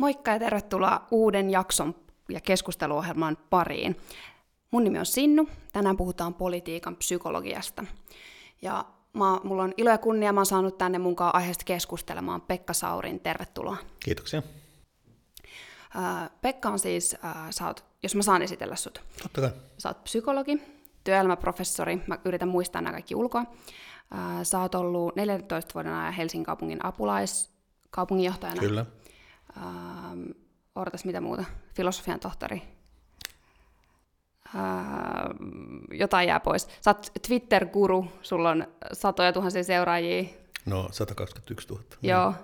Moikka ja tervetuloa uuden jakson ja keskusteluohjelman pariin. Mun nimi on Sinnu. Tänään puhutaan politiikan psykologiasta. Ja mä, mulla on ilo ja kunnia, mä oon saanut tänne mukaan aiheesta keskustelemaan Pekka Saurin. Tervetuloa. Kiitoksia. Pekka on siis, sä oot, jos mä saan esitellä sut. Totta kai. Sä oot psykologi, työelämäprofessori, mä yritän muistaa nämä kaikki ulkoa. Sä oot ollut 14 vuoden ajan Helsingin kaupungin apulaiskaupunginjohtajana. Kyllä. Ähm, odotas mitä muuta, filosofian tohtori. Ähm, jotain jää pois. Sä oot Twitter-guru, sulla on satoja tuhansia seuraajia. No, 121 000. Joo,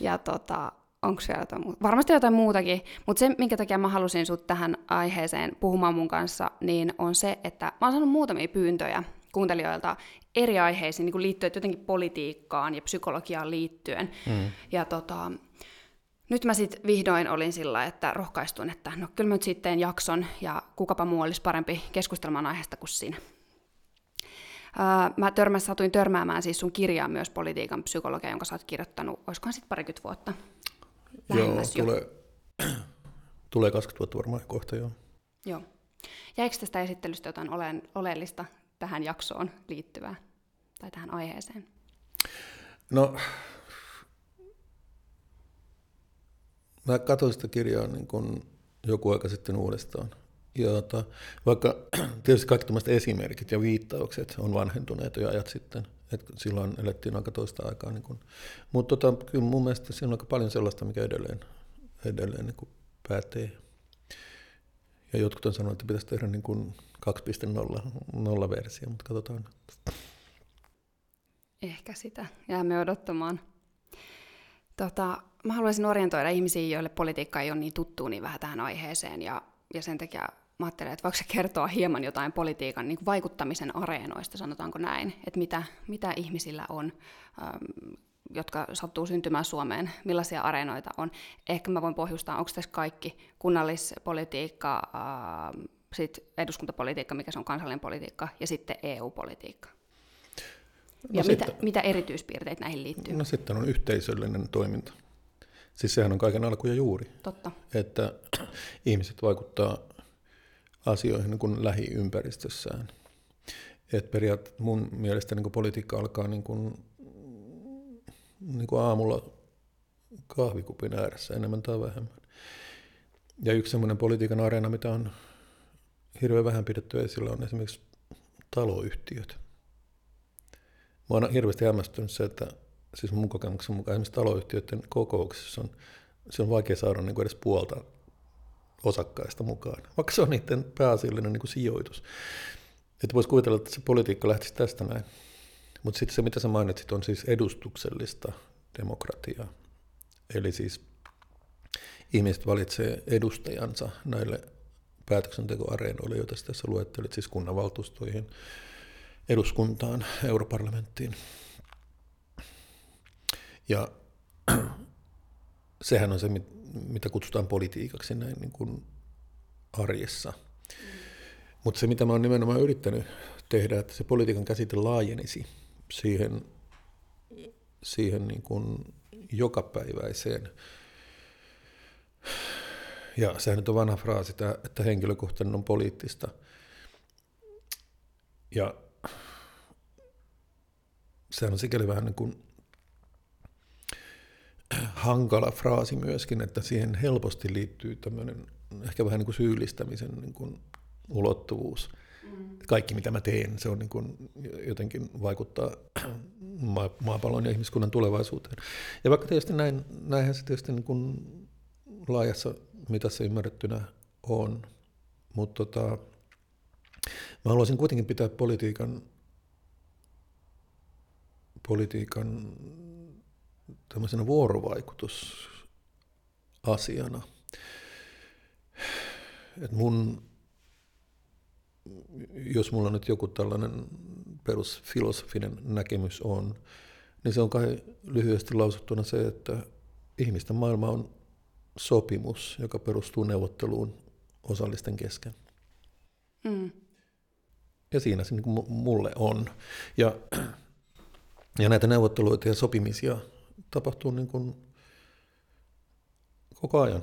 ja tota, onko siellä jotain muuta? Varmasti jotain muutakin, mutta se, minkä takia mä halusin sut tähän aiheeseen puhumaan mun kanssa, niin on se, että mä oon saanut muutamia pyyntöjä kuuntelijoilta eri aiheisiin niin liittyen jotenkin politiikkaan ja psykologiaan liittyen. Mm. Ja tota, nyt mä sitten vihdoin olin sillä, että rohkaistun, että no kyllä mä nyt sitten jakson ja kukapa muu olisi parempi keskustelemaan aiheesta kuin sinä. mä törmässä satuin törmäämään siis sun kirjaa myös politiikan psykologia, jonka sä oot kirjoittanut, olisikohan sitten parikymmentä vuotta? Joo, tulee, tulee 20 vuotta varmaan kohta, joo. Joo. Jäikö tästä esittelystä jotain oleellista tähän jaksoon liittyvää tai tähän aiheeseen? No, Mä katsoin sitä kirjaa niin kun joku aika sitten uudestaan. Ja tota, vaikka tietysti kaikki esimerkit ja viittaukset on vanhentuneet jo ajat sitten, että silloin elettiin aika toista aikaa. Niin kun, mutta tota, kyllä mun mielestä siinä on aika paljon sellaista, mikä edelleen, edelleen niin pätee. Ja jotkut on sanonut, että pitäisi tehdä niin kuin 2.0 versio, mutta katsotaan. Ehkä sitä. Jäämme odottamaan. Tota, mä haluaisin orientoida ihmisiä, joille politiikka ei ole niin tuttu, niin vähän tähän aiheeseen. Ja, ja sen takia mä ajattelen, että voiko se kertoa hieman jotain politiikan niin vaikuttamisen areenoista, sanotaanko näin, että mitä, mitä ihmisillä on, ähm, jotka sattuu syntymään Suomeen, millaisia areenoita on. Ehkä mä voin pohjustaa, onko tässä kaikki kunnallispolitiikka, äh, sit eduskuntapolitiikka, mikä se on kansallinen politiikka, ja sitten EU-politiikka. No ja sitten, mitä, mitä erityispiirteitä näihin liittyy? No sitten on yhteisöllinen toiminta. Siis sehän on kaiken alku ja juuri. Totta. Että ihmiset vaikuttaa asioihin niin kuin lähiympäristössään. Et periaat, mun mielestä niin politiikka alkaa niin kuin, niin kuin aamulla kahvikupin ääressä enemmän tai vähemmän. Ja yksi semmoinen politiikan areena, mitä on hirveän vähän pidetty esillä, on esimerkiksi taloyhtiöt. Mä oon hirveästi hämmästynyt se, että siis mun kokemuksen mukaan esimerkiksi taloyhtiöiden kokouksissa on, se on vaikea saada niin kuin edes puolta osakkaista mukaan, vaikka se on niiden pääasiallinen niin kuin sijoitus. Että voisi kuvitella, että se politiikka lähtisi tästä näin. Mutta sitten se, mitä sä mainitsit, on siis edustuksellista demokratiaa. Eli siis ihmiset valitsee edustajansa näille päätöksentekoareenoille, joita tässä luettelit, siis kunnanvaltuustoihin, eduskuntaan, europarlamenttiin. Ja sehän on se, mitä kutsutaan politiikaksi näin niin kuin arjessa. Mutta se, mitä mä oon nimenomaan yrittänyt tehdä, että se politiikan käsite laajenisi siihen, siihen niin kuin jokapäiväiseen. Ja sehän nyt on vanha fraasi, että henkilökohtainen on poliittista. Ja sehän on sikäli vähän niin kuin hankala fraasi myöskin, että siihen helposti liittyy tämmöinen ehkä vähän niin kuin syyllistämisen niin kuin ulottuvuus. Mm. Kaikki mitä mä teen, se on niin kuin jotenkin vaikuttaa maapallon ja ihmiskunnan tulevaisuuteen. Ja vaikka tietysti näin, näinhän se tietysti niin kuin laajassa mitassa ymmärrettynä on, mutta tota, mä haluaisin kuitenkin pitää politiikan politiikan tämmöisenä vuorovaikutusasiana. Et mun, jos mulla nyt joku tällainen perusfilosofinen näkemys on, niin se on kai lyhyesti lausuttuna se, että ihmisten maailma on sopimus, joka perustuu neuvotteluun osallisten kesken. Mm. Ja siinä se niin mulle on. Ja ja näitä neuvotteluita ja sopimisia tapahtuu niin kuin koko ajan.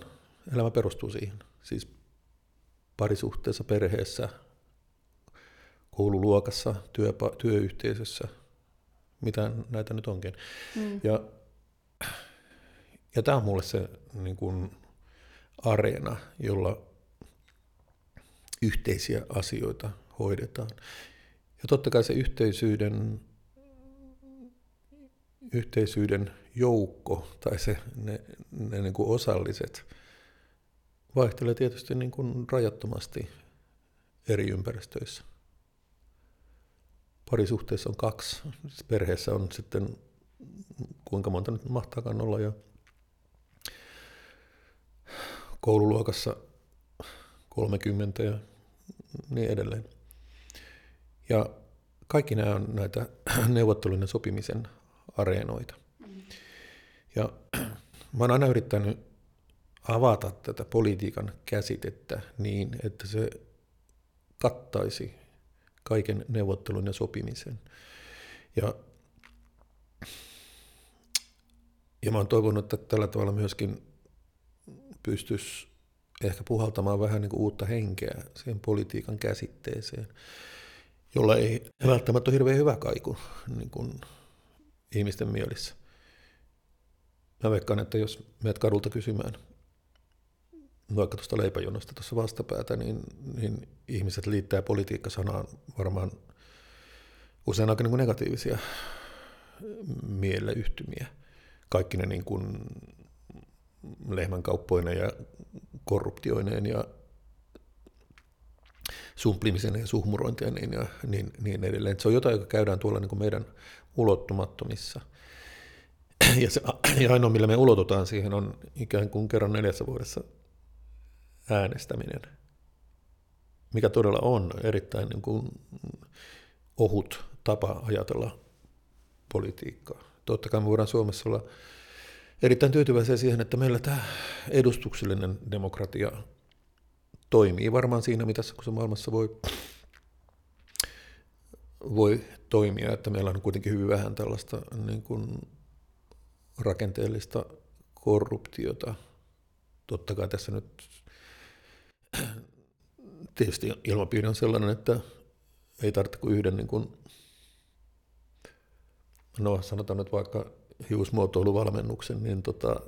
Elämä perustuu siihen. Siis parisuhteessa, perheessä, koululuokassa, työpa- työyhteisössä, mitä näitä nyt onkin. Mm. Ja, ja tämä on mulle se niin kuin, areena, jolla yhteisiä asioita hoidetaan. Ja totta kai se yhteisyyden, yhteisyyden joukko tai se, ne, ne niin kuin osalliset vaihtelee tietysti niin kuin rajattomasti eri ympäristöissä. Parisuhteessa on kaksi, perheessä on sitten kuinka monta nyt mahtaakaan olla ja koululuokassa 30 ja niin edelleen. Ja kaikki nämä on näitä neuvottelun ja sopimisen areenoita. Ja mä oon aina yrittänyt avata tätä politiikan käsitettä niin, että se kattaisi kaiken neuvottelun ja sopimisen. Ja, ja mä oon toivonut, että tällä tavalla myöskin pystyisi ehkä puhaltamaan vähän niin kuin uutta henkeä siihen politiikan käsitteeseen, jolla ei välttämättä ole hirveän hyvä kaiku niin kuin ihmisten mielissä. Mä veikkaan, että jos menet kadulta kysymään vaikka tuosta leipäjonosta tuossa vastapäätä, niin, niin ihmiset liittää politiikka-sanaan varmaan usein aika niin negatiivisia mieleyhtymiä. Kaikki ne niin kuin lehmänkauppoineen ja korruptioineen ja sumplimisen ja suhmurointien ja niin, niin edelleen. Se on jotain, joka käydään tuolla niin kuin meidän ulottumattomissa. Ja, se, ja ainoa, millä me ulotutaan siihen, on ikään kuin kerran neljässä vuodessa äänestäminen, mikä todella on erittäin niin kuin ohut tapa ajatella politiikkaa. Totta kai me voidaan Suomessa olla erittäin tyytyväisiä siihen, että meillä tämä edustuksellinen demokratia toimii varmaan siinä kun se maailmassa voi, voi toimia, että meillä on kuitenkin hyvin vähän tällaista niin kuin rakenteellista korruptiota. Totta kai tässä nyt tietysti ilmapiiri on sellainen, että ei tarvitse kuin yhden, niin kuin, no sanotaan nyt vaikka hiusmuotoiluvalmennuksen, niin tota,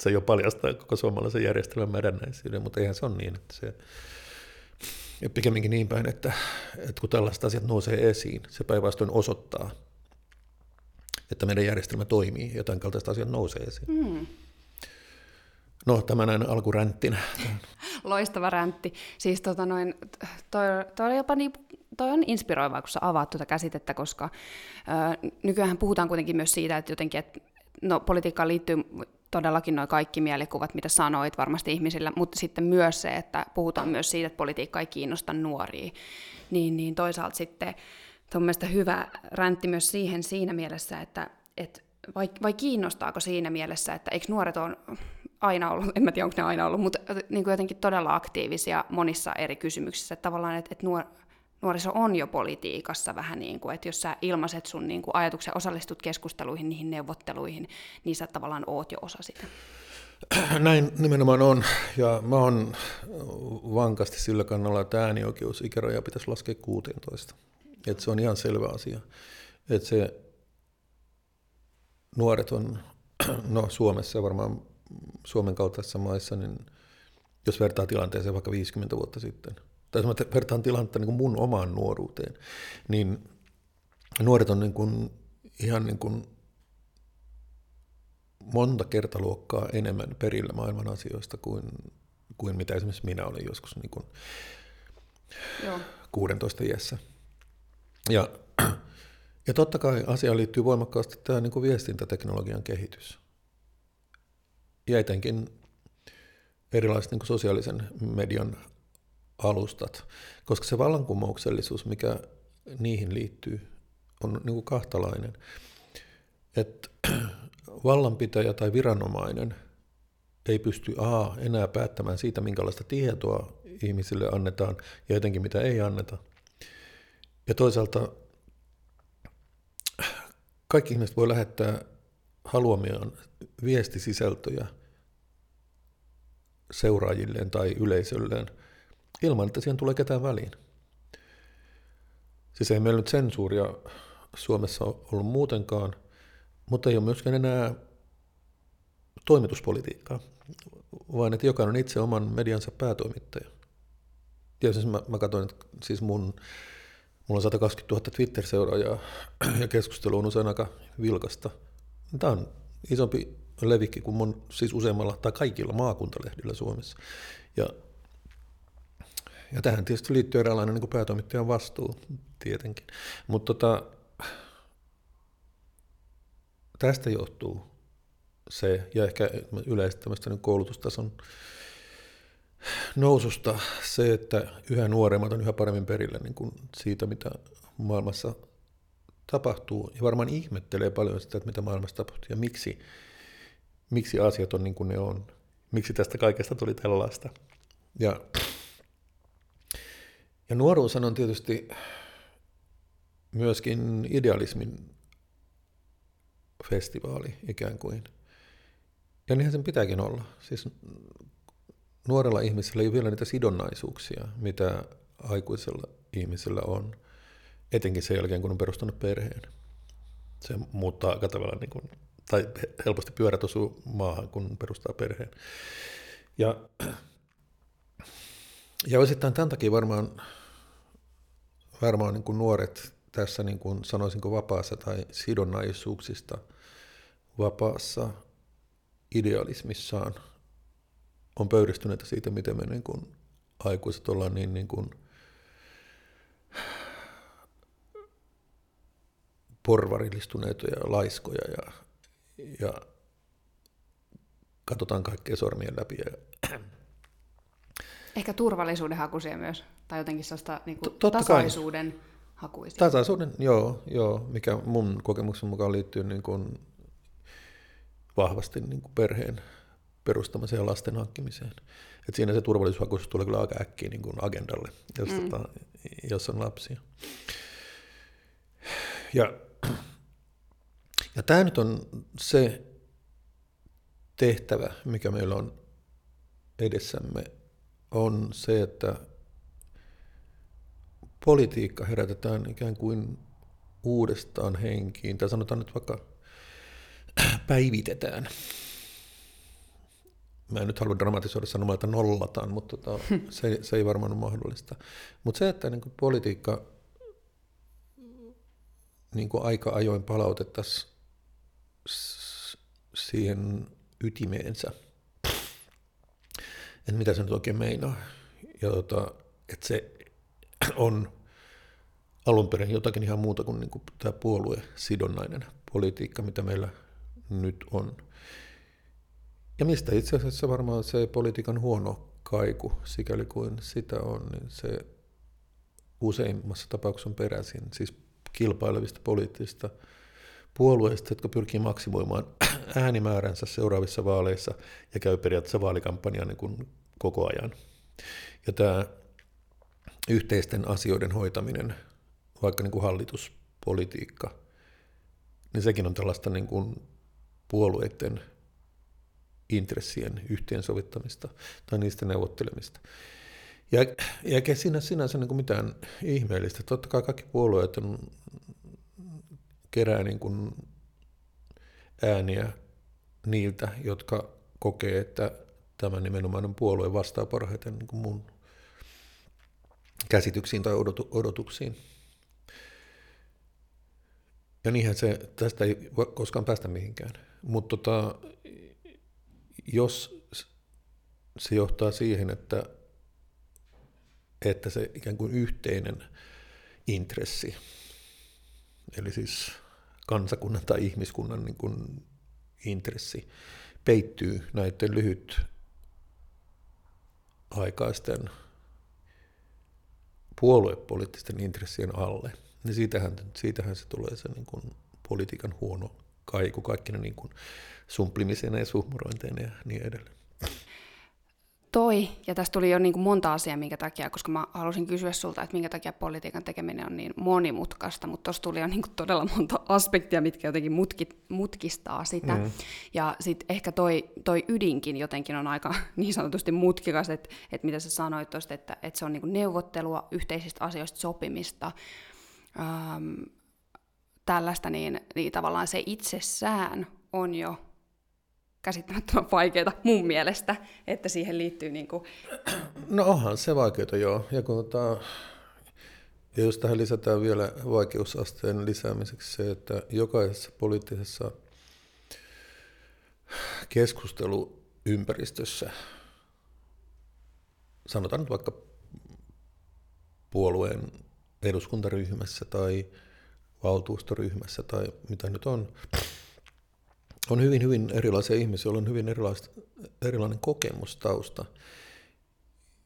se jo paljastaa koko suomalaisen järjestelmän mädännäisyyden, mutta eihän se ole niin, että se ja pikemminkin niin päin, että, että kun tällaiset asiat nousee esiin, se päinvastoin osoittaa, että meidän järjestelmä toimii ja tämän kaltaiset asiat nousee esiin. Mm. No, tämä näin alkuränttinä. Loistava räntti. Siis tota noin, toi, toi, jopa niin, toi on inspiroivaa, kun sä avaat tuota käsitettä, koska ö, nykyään puhutaan kuitenkin myös siitä, että jotenkin, että no, politiikkaan liittyy todellakin noin kaikki mielikuvat, mitä sanoit varmasti ihmisillä, mutta sitten myös se, että puhutaan myös siitä, että politiikka ei kiinnosta nuoria. Niin, niin toisaalta sitten on mielestäni hyvä räntti myös siihen siinä mielessä, että, että vai, vai kiinnostaako siinä mielessä, että eikö nuoret ole aina ollut, en mä tiedä onko ne aina ollut, mutta niin kuin jotenkin todella aktiivisia monissa eri kysymyksissä. Että tavallaan, että, että nuor, nuoriso on jo politiikassa vähän niin kuin, että jos sä ilmaiset sun niin kuin ajatuksen, osallistut keskusteluihin, niihin neuvotteluihin, niin sä tavallaan oot jo osa sitä. Näin nimenomaan on, ja mä oon vankasti sillä kannalla, että äänioikeusikäraja pitäisi laskea 16. Että se on ihan selvä asia. Että se nuoret on, no Suomessa ja varmaan Suomen kaltaisissa maissa, niin jos vertaa tilanteeseen vaikka 50 vuotta sitten, tai jos mä vertaan tilannetta niin kuin mun omaan nuoruuteen, niin nuoret on niin kuin, ihan niin kuin monta kertaluokkaa enemmän perillä maailman asioista kuin, kuin mitä esimerkiksi minä olin joskus niin kuin Joo. 16 iässä. Ja, ja totta kai asiaan liittyy voimakkaasti tämä niin kuin viestintäteknologian kehitys ja etenkin erilaiset niin sosiaalisen median alustat, koska se vallankumouksellisuus, mikä niihin liittyy, on niin kuin kahtalainen. Että vallanpitäjä tai viranomainen ei pysty A enää päättämään siitä, minkälaista tietoa ihmisille annetaan ja etenkin mitä ei anneta. Ja toisaalta kaikki ihmiset voi lähettää haluamiaan viestisisältöjä seuraajilleen tai yleisölleen ilman, että siihen tulee ketään väliin. Siis ei meillä nyt sensuuria Suomessa ollut muutenkaan, mutta ei ole myöskään enää toimituspolitiikkaa, vaan että jokainen on itse oman mediansa päätoimittaja. Ja siis mä, mä katsoin, että siis mun, mulla on 120 000 Twitter-seuraajaa ja keskustelu on usein aika vilkasta. Tämä on isompi levikki kuin mun, siis useammalla tai kaikilla maakuntalehdillä Suomessa. Ja, ja tähän tietysti liittyy eräänlainen niin päätoimittajan vastuu tietenkin. Mutta tota, tästä johtuu se, ja ehkä tämmöistä niin koulutustason noususta se, että yhä nuoremmat on yhä paremmin perillä niin kuin siitä, mitä maailmassa tapahtuu. Ja varmaan ihmettelee paljon sitä, että mitä maailmassa tapahtuu ja miksi, miksi asiat on niin kuin ne on. Miksi tästä kaikesta tuli tällaista. Ja, ja nuoruus on tietysti myöskin idealismin festivaali ikään kuin. Ja niinhän sen pitääkin olla. Siis nuorella ihmisellä ei ole vielä niitä sidonnaisuuksia, mitä aikuisella ihmisellä on, etenkin sen jälkeen, kun on perustanut perheen. Se muuttaa aika tavalla, niin kuin, tai helposti pyörät osuu maahan, kun perustaa perheen. Ja, ja osittain tämän takia varmaan, varmaan niin kuin nuoret tässä, niin kuin sanoisinko vapaassa tai sidonnaisuuksista vapaassa idealismissaan on pöyristyneitä siitä, miten me niin kuin aikuiset ollaan niin, niin kuin porvarillistuneita ja laiskoja ja, ja katsotaan kaikkea sormien läpi. Ja... Ehkä turvallisuuden hakuisia myös, tai jotenkin sellaista niin kuin tasaisuuden kai. hakuisia. Tasaisuuden, joo, joo, mikä mun kokemuksen mukaan liittyy niin kuin vahvasti niin kuin perheen perustamiseen ja lasten hankkimiseen. Et siinä se turvallisuushakuisuus tulee kyllä aika äkkiä niin kuin agendalle, jos, mm. tota, jos on lapsia. Ja, ja tämä nyt on se tehtävä, mikä meillä on edessämme, on se, että politiikka herätetään ikään kuin uudestaan henkiin, tai sanotaan nyt vaikka päivitetään. Mä en nyt halua dramatisoida sanomaan, että nollataan, mutta tota, se, se ei varmaan ole mahdollista. Mutta se, että niin kuin politiikka niin kuin aika ajoin palautettaisiin siihen ytimeensä, että mitä se nyt oikein meinaa, ja tota, että se on alun perin jotakin ihan muuta kuin, niin kuin tämä puoluesidonnainen politiikka, mitä meillä nyt on. Ja mistä itse asiassa varmaan se politiikan huono kaiku, sikäli kuin sitä on, niin se useimmassa tapauksessa on peräisin, siis kilpailevista poliittisista puolueista, jotka pyrkii maksimoimaan äänimääränsä seuraavissa vaaleissa ja käy periaatteessa vaalikampanjaa niin kuin koko ajan. Ja tämä yhteisten asioiden hoitaminen, vaikka niin kuin hallituspolitiikka, niin sekin on tällaista niin kuin puolueiden intressien yhteensovittamista tai niistä neuvottelemista. Ja, eikä siinä sinänsä niin kuin mitään ihmeellistä. Totta kai kaikki puolueet on, kerää niin kuin ääniä niiltä, jotka kokee, että tämä nimenomainen puolue vastaa parhaiten niin kuin mun käsityksiin tai odotuksiin. Ja niinhän se, tästä ei voi koskaan päästä mihinkään. Mutta tota, jos se johtaa siihen, että, että se ikään kuin yhteinen intressi, eli siis kansakunnan tai ihmiskunnan niin kuin intressi, peittyy näiden lyhyt aikaisten puoluepoliittisten intressien alle, niin siitähän, siitähän se tulee se niin kuin politiikan huono kaiku, kaikki ne niin kuin sumplimiseen ja suhmurointeen ja niin edelleen. Toi, ja tästä tuli jo niin kuin monta asiaa, minkä takia, koska mä halusin kysyä sulta, että minkä takia politiikan tekeminen on niin monimutkaista, mutta tuossa tuli jo niin kuin todella monta aspektia, mitkä jotenkin mutkit, mutkistaa sitä. Mm. Ja sitten ehkä toi, toi ydinkin jotenkin on aika niin sanotusti mutkikas, että, että mitä sä sanoit tuosta, että, että se on niin kuin neuvottelua, yhteisistä asioista sopimista, ähm, tällaista, niin, niin tavallaan se itsessään on jo käsittämättömän vaikeita mun mielestä, että siihen liittyy niin kuin... No onhan se vaikeita joo, ja, kun tota, ja jos tähän lisätään vielä vaikeusasteen lisäämiseksi se, että jokaisessa poliittisessa keskusteluympäristössä, sanotaan nyt vaikka puolueen eduskuntaryhmässä tai valtuustoryhmässä tai mitä nyt on, on hyvin, hyvin erilaisia ihmisiä, joilla on hyvin erilainen kokemustausta.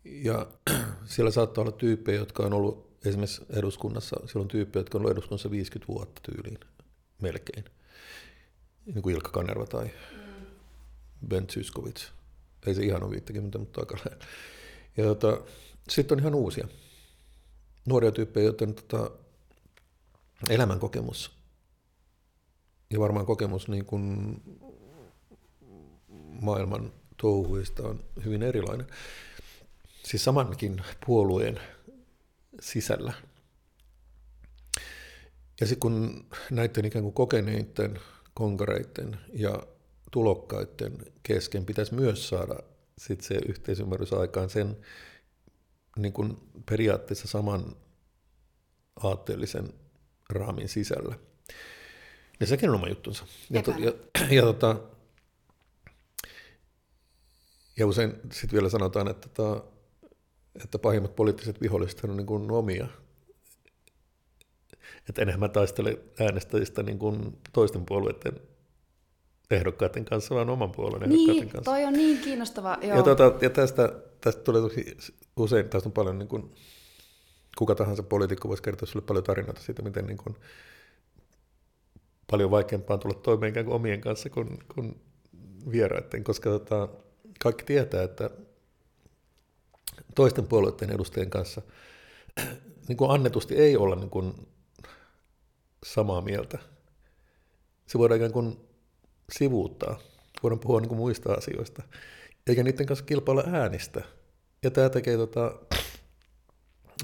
Ja siellä saattaa olla tyyppejä, jotka on ollut esimerkiksi eduskunnassa, siellä on tyyppejä, jotka on ollut eduskunnassa 50 vuotta tyyliin, melkein. Niin kuin Ilkka Kanerva tai mm. Ben Zyskowicz. Ei se ihan ole 50, mutta aika lähellä. Ja tota, sitten on ihan uusia, nuoria tyyppejä, joiden tota, elämänkokemus ja varmaan kokemus niin kuin maailman touhuista on hyvin erilainen. Siis samankin puolueen sisällä. Ja sitten kun näiden ikään kuin kokeneiden konkareiden ja tulokkaiden kesken pitäisi myös saada sit se yhteisymmärrys aikaan sen niin kuin periaatteessa saman aatteellisen raamin sisällä – ja sekin on oma juttunsa. Ja, to, ja, ja, tota, ja usein sitten vielä sanotaan, että, tota, että pahimmat poliittiset viholliset on niin kuin omia. Että enemmän taistele äänestäjistä niin kuin toisten puolueiden ehdokkaiden kanssa, vaan oman puolueen niin, ehdokkaiden kanssa. toi on niin kiinnostava. Joo. Ja, tota, ja tästä, tästä tulee tosi usein, tästä on paljon, niin kuin, kuka tahansa poliitikko voisi kertoa sinulle paljon tarinoita siitä, miten niin kuin, paljon vaikeampaa tulla toimeen kuin omien kanssa kuin, kuin vieraiden, koska tota, kaikki tietää, että toisten puolueiden edustajien kanssa niin kuin annetusti ei olla niin kuin samaa mieltä. Se voidaan ikään kuin sivuuttaa. Voidaan puhua niin kuin muista asioista. Eikä niiden kanssa kilpailla äänistä. Ja tämä tekee tota,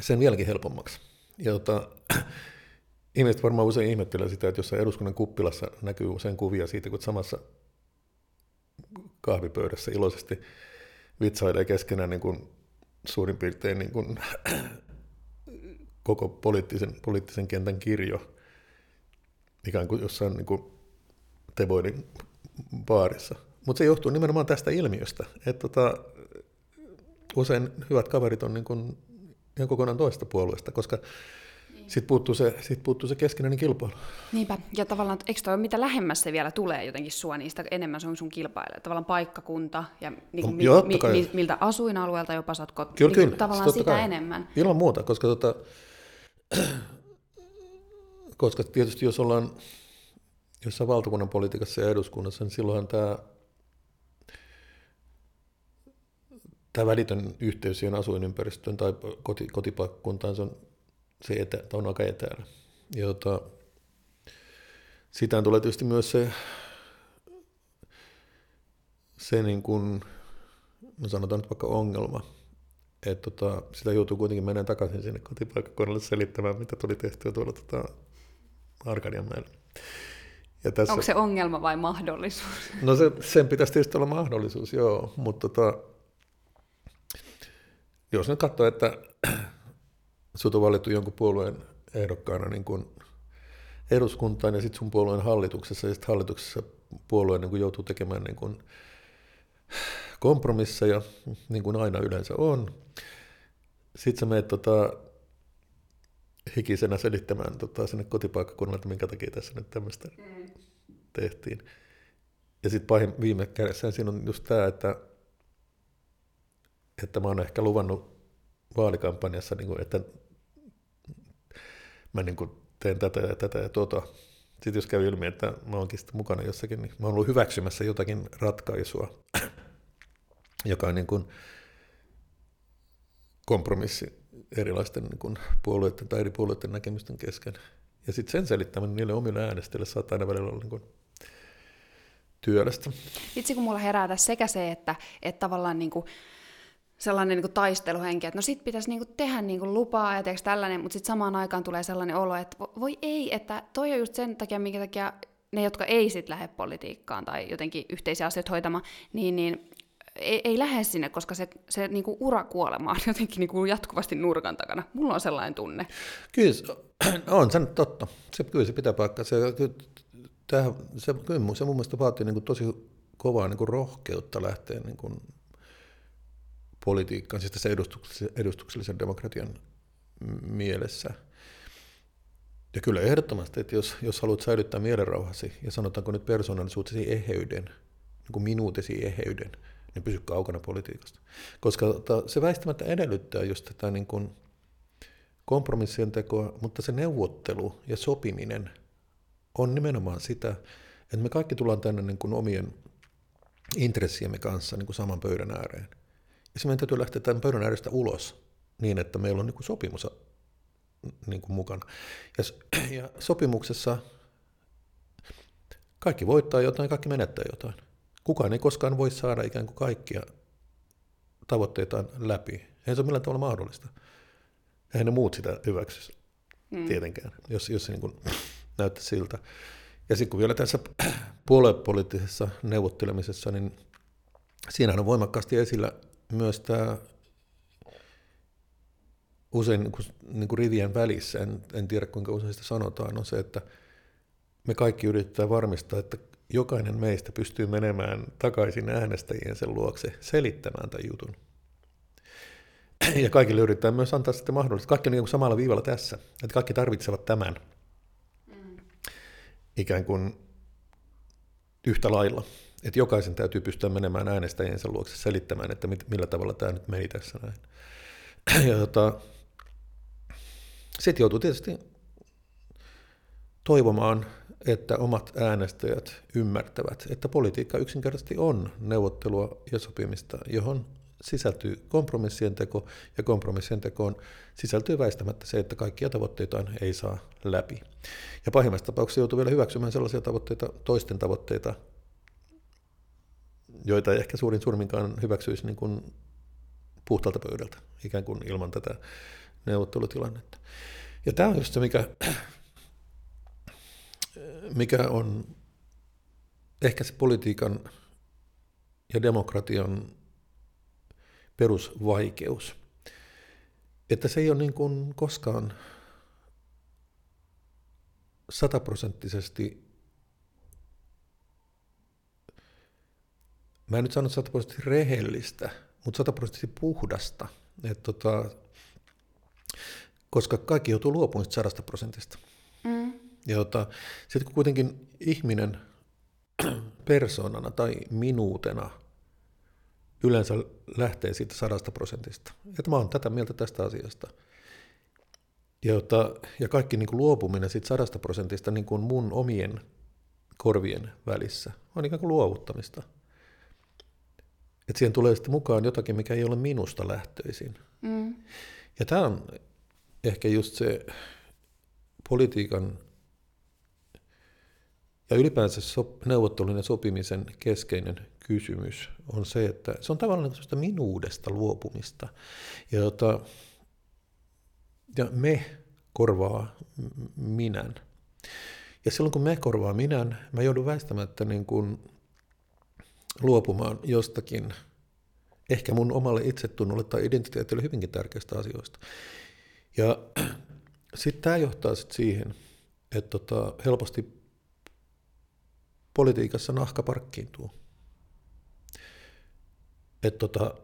sen vieläkin helpommaksi. Ja tota, Ihmiset varmaan usein ihmettelee sitä, että jossain eduskunnan kuppilassa näkyy usein kuvia siitä, kun samassa kahvipöydässä iloisesti vitsailee keskenään niin kuin suurin piirtein niin kuin koko poliittisen, poliittisen kentän kirjo, ikään kuin jossain niin kuin Teboidin baarissa. Mutta se johtuu nimenomaan tästä ilmiöstä, että tota, usein hyvät kaverit on niin kuin ihan kokonaan toista puolueesta, koska sitten puuttuu se, sit puuttuu se keskinäinen kilpailu. Niinpä, ja tavallaan, eikö toi mitä lähemmäs se vielä tulee jotenkin sua, niin sitä enemmän se on sun kilpailija. Tavallaan paikkakunta ja niin kuin, no, mi, mi, mi, miltä asuinalueelta jopa oot kot, kyllä, niin, kyllä. tavallaan sitä kai. enemmän. Ilman muuta, koska, tota, koska tietysti jos ollaan jossain valtakunnan politiikassa ja eduskunnassa, niin silloinhan tämä tämä välitön yhteys siihen asuinympäristöön tai koti, kotipaikkakuntaan, se on se etä, on aika etäällä. Ja tota, tulee tietysti myös se, se niin kuin, no sanotaan nyt vaikka ongelma, että tota, sitä joutuu kuitenkin menemään takaisin sinne kotipaikkakunnalle selittämään, mitä tuli tehtyä tuolla tota, Arkadianmäellä. Ja tässä, Onko se ongelma vai mahdollisuus? No se, sen pitäisi tietysti olla mahdollisuus, joo, mutta tota, jos nyt katsoo, että sut on valittu jonkun puolueen ehdokkaana niin kuin eduskuntaan ja sitten sun puolueen hallituksessa ja sitten hallituksessa puolue niin kuin joutuu tekemään niin kuin kompromisseja, niin kuin aina yleensä on. Sitten sä menet tota, hikisenä selittämään tota, sinne kotipaikkakunnalle, että minkä takia tässä nyt tämmöistä mm. tehtiin. Ja sitten pahin viime kädessä siinä on just tämä, että, että mä oon ehkä luvannut vaalikampanjassa, niin kuin, että mä niin kuin teen tätä ja tätä ja tuota. Sitten jos käy ilmi, että mä oonkin sitten mukana jossakin, niin mä oon ollut hyväksymässä jotakin ratkaisua, joka on niin kuin kompromissi erilaisten niin kuin puolueiden tai eri puolueiden näkemysten kesken. Ja sitten sen selittäminen niille omille äänestäjille saattaa aina välillä olla niin kuin työlästä. Vitsi, kun mulla herää tässä sekä se, että, että tavallaan niin kuin sellainen niin kuin taisteluhenki, että no sit pitäisi niin kuin tehdä niin kuin lupaa ja tällainen, mutta sitten samaan aikaan tulee sellainen olo, että voi ei, että toi on just sen takia, minkä takia ne, jotka ei sit lähde politiikkaan tai jotenkin yhteisiä asioita hoitamaan, niin, niin ei, ei lähde sinne, koska se, se niin kuin urakuolema on jotenkin kuin jatkuvasti nurkan takana. Mulla on sellainen tunne. Kyllä on se nyt totta. Se, kyllä se pitää paikkaa. Se, tämä, se, kyllä, se mun mielestä vaatii kuin tosi kovaa kuin rohkeutta lähteä kuin politiikkaan, siis tässä edustuksellisen, demokratian mielessä. Ja kyllä ehdottomasti, että jos, jos haluat säilyttää mielenrauhasi ja sanotaanko nyt persoonallisuutesi eheyden, niin kuin minuutesi eheyden, niin pysy kaukana politiikasta. Koska se väistämättä edellyttää just tätä niin kuin kompromissien tekoa, mutta se neuvottelu ja sopiminen on nimenomaan sitä, että me kaikki tullaan tänne niin kuin omien intressiemme kanssa niin kuin saman pöydän ääreen. Se meidän täytyy lähteä tämän pöydän äärestä ulos niin, että meillä on niin kuin sopimus niin kuin mukana. Ja, ja sopimuksessa kaikki voittaa jotain, kaikki menettää jotain. Kukaan ei koskaan voi saada ikään kuin kaikkia tavoitteitaan läpi. Ei se ole millään tavalla mahdollista. Eihän ne muut sitä hyväksy mm. tietenkään, jos, jos se niin kuin näyttää siltä. Ja sitten kun vielä tässä puoluepoliittisessa neuvottelemisessa, niin siinä on voimakkaasti esillä myös tämä usein niin kuin, niin kuin rivien välissä, en, en tiedä kuinka usein sitä sanotaan, on se, että me kaikki yritetään varmistaa, että jokainen meistä pystyy menemään takaisin äänestäjien sen luokse selittämään tämän jutun. Ja kaikille yritetään myös antaa sitten mahdollisuus. Kaikki on niin samalla viivalla tässä, että kaikki tarvitsevat tämän mm. ikään kuin yhtä lailla. Että jokaisen täytyy pystyä menemään äänestäjiensä luokse selittämään, että mit, millä tavalla tämä nyt meni tässä näin. Ja tota, sitten joutuu tietysti toivomaan, että omat äänestäjät ymmärtävät, että politiikka yksinkertaisesti on neuvottelua ja sopimista, johon sisältyy kompromissien teko, ja kompromissien tekoon sisältyy väistämättä se, että kaikkia tavoitteitaan ei saa läpi. Ja pahimmassa tapauksessa joutuu vielä hyväksymään sellaisia tavoitteita, toisten tavoitteita, joita ehkä suurin surminkaan hyväksyisi niin kuin puhtaalta pöydältä, ikään kuin ilman tätä neuvottelutilannetta. Ja tämä on just se, mikä, mikä on ehkä se politiikan ja demokratian perusvaikeus. Että se ei ole niin kuin koskaan sataprosenttisesti mä en nyt sano sataprosenttisesti rehellistä, mutta sataprosenttisesti puhdasta. Et tota, koska kaikki joutuu luopumaan sadasta prosentista. Mm. Ja tota, sitten kun kuitenkin ihminen persoonana tai minuutena yleensä lähtee siitä sadasta prosentista, että mä oon tätä mieltä tästä asiasta, ja, tota, ja kaikki niin kuin luopuminen siitä sadasta prosentista niin kuin mun omien korvien välissä on ikään kuin luovuttamista – että siihen tulee sitten mukaan jotakin, mikä ei ole minusta lähtöisin. Mm. Ja tämä on ehkä just se politiikan ja ylipäänsä sop- neuvottelun ja sopimisen keskeinen kysymys on se, että se on tavallaan sellaista minuudesta luopumista. Ja, jota, ja me korvaa minän. Ja silloin kun me korvaa minän, mä joudun väistämättä niin kuin luopumaan jostakin, ehkä mun omalle itsetunnolle tai identiteetille hyvinkin tärkeistä asioista. Ja sitten tämä johtaa sit siihen, että tota, helposti politiikassa nahka parkkiintuu. Että tota,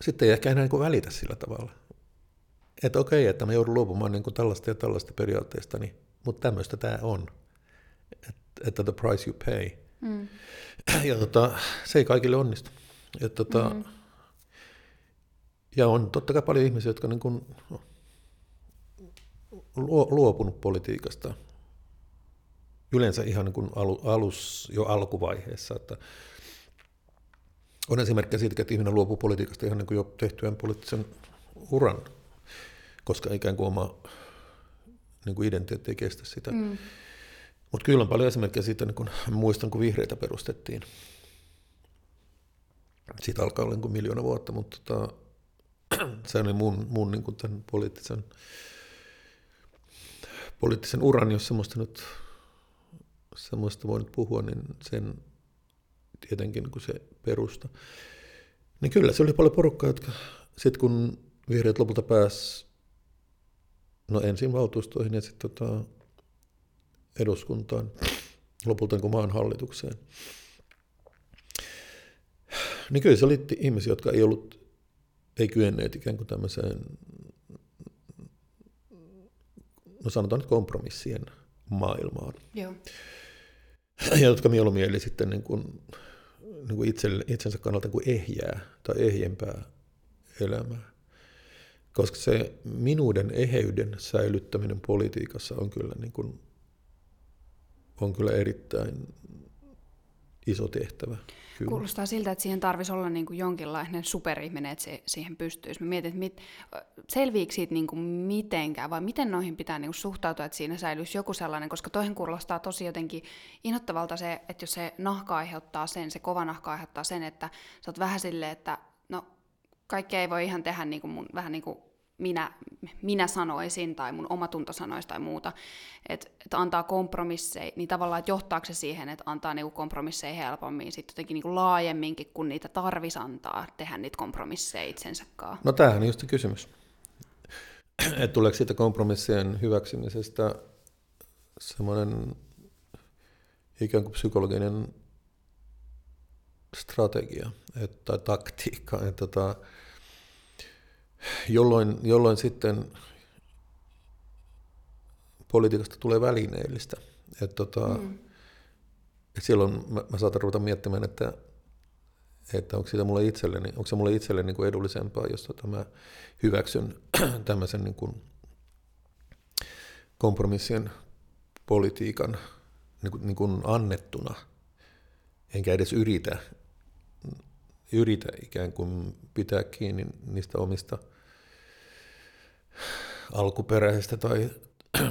sitten ei ehkä enää niin välitä sillä tavalla. Että okei, että mä joudun luopumaan niin tällaista ja tällaista periaatteesta, niin, mutta tämmöistä tämä on. Että, että the price you pay – Mm. Ja tota, se ei kaikille onnistu. Ja, tota, mm. ja on totta kai paljon ihmisiä, jotka niin kuin, luopunut politiikasta yleensä ihan niin kuin alus, jo alkuvaiheessa, että on esimerkkejä siitä, että ihminen luopuu politiikasta ihan niin kuin jo tehtyään poliittisen uran, koska ikään kuin oma niin kuin identiteetti ei kestä sitä. Mm. Mutta kyllä on paljon esimerkkejä siitä, niin kun muistan, kun vihreitä perustettiin. Siitä alkaa olla niin miljoona vuotta, mutta tota, se oli mun, mun niin kuin tämän poliittisen, poliittisen uran, jos semmoista nyt semmoista voi nyt puhua, niin sen tietenkin niin kuin se perusta. Niin kyllä se oli paljon porukkaa, jotka sitten kun vihreät lopulta pääsi no ensin valtuustoihin ja sitten tota, eduskuntaan, lopulta niin maan hallitukseen. Niin kyllä se oli ihmisiä, jotka ei ollut, ei kyenneet ikään kuin tämmöiseen, no sanotaan nyt kompromissien maailmaan. Joo. Ja jotka mieluummin eli sitten niin kuin, niin kuin itselle, itsensä kannalta niin kuin ehjää tai ehjempää elämää. Koska se minuuden eheyden säilyttäminen politiikassa on kyllä, niin kuin, on kyllä erittäin iso tehtävä. Kyllä. Kuulostaa siltä, että siihen tarvitsisi olla niin kuin jonkinlainen superihminen, että se siihen pystyisi. Mä mietin, että mit, selviikö siitä niin kuin mitenkään, vai miten noihin pitää niin kuin suhtautua, että siinä säilyisi joku sellainen, koska toihin kuulostaa tosi jotenkin inhottavalta se, että jos se nahka aiheuttaa sen, se kova nahka aiheuttaa sen, että sä oot vähän silleen, että no kaikkea ei voi ihan tehdä niin kuin mun, vähän niin kuin minä, minä sanoisin tai mun omatunto sanoisi tai muuta, että et antaa kompromisseja, niin tavallaan, että johtaako se siihen, että antaa niinku kompromisseja helpommin, sitten jotenkin niinku laajemminkin, kun niitä tarvis antaa, tehdä niitä kompromisseja itsensä kanssa. No tämähän on just se kysymys. että tuleeko siitä kompromissien hyväksymisestä semmoinen ikään kuin psykologinen strategia että, tai taktiikka, että tota, jolloin, jolloin sitten politiikasta tulee välineellistä. Et tota, mm. et silloin mä, mä saatan ruveta miettimään, että, että onko, siitä mulle itselleni, onko se mulle itselleni niin kuin edullisempaa, jos tota mä hyväksyn tämmöisen niin kuin kompromissien politiikan niin kuin, niin kuin annettuna, enkä edes yritä, yritä ikään kuin pitää kiinni niistä omista – alkuperäisistä tai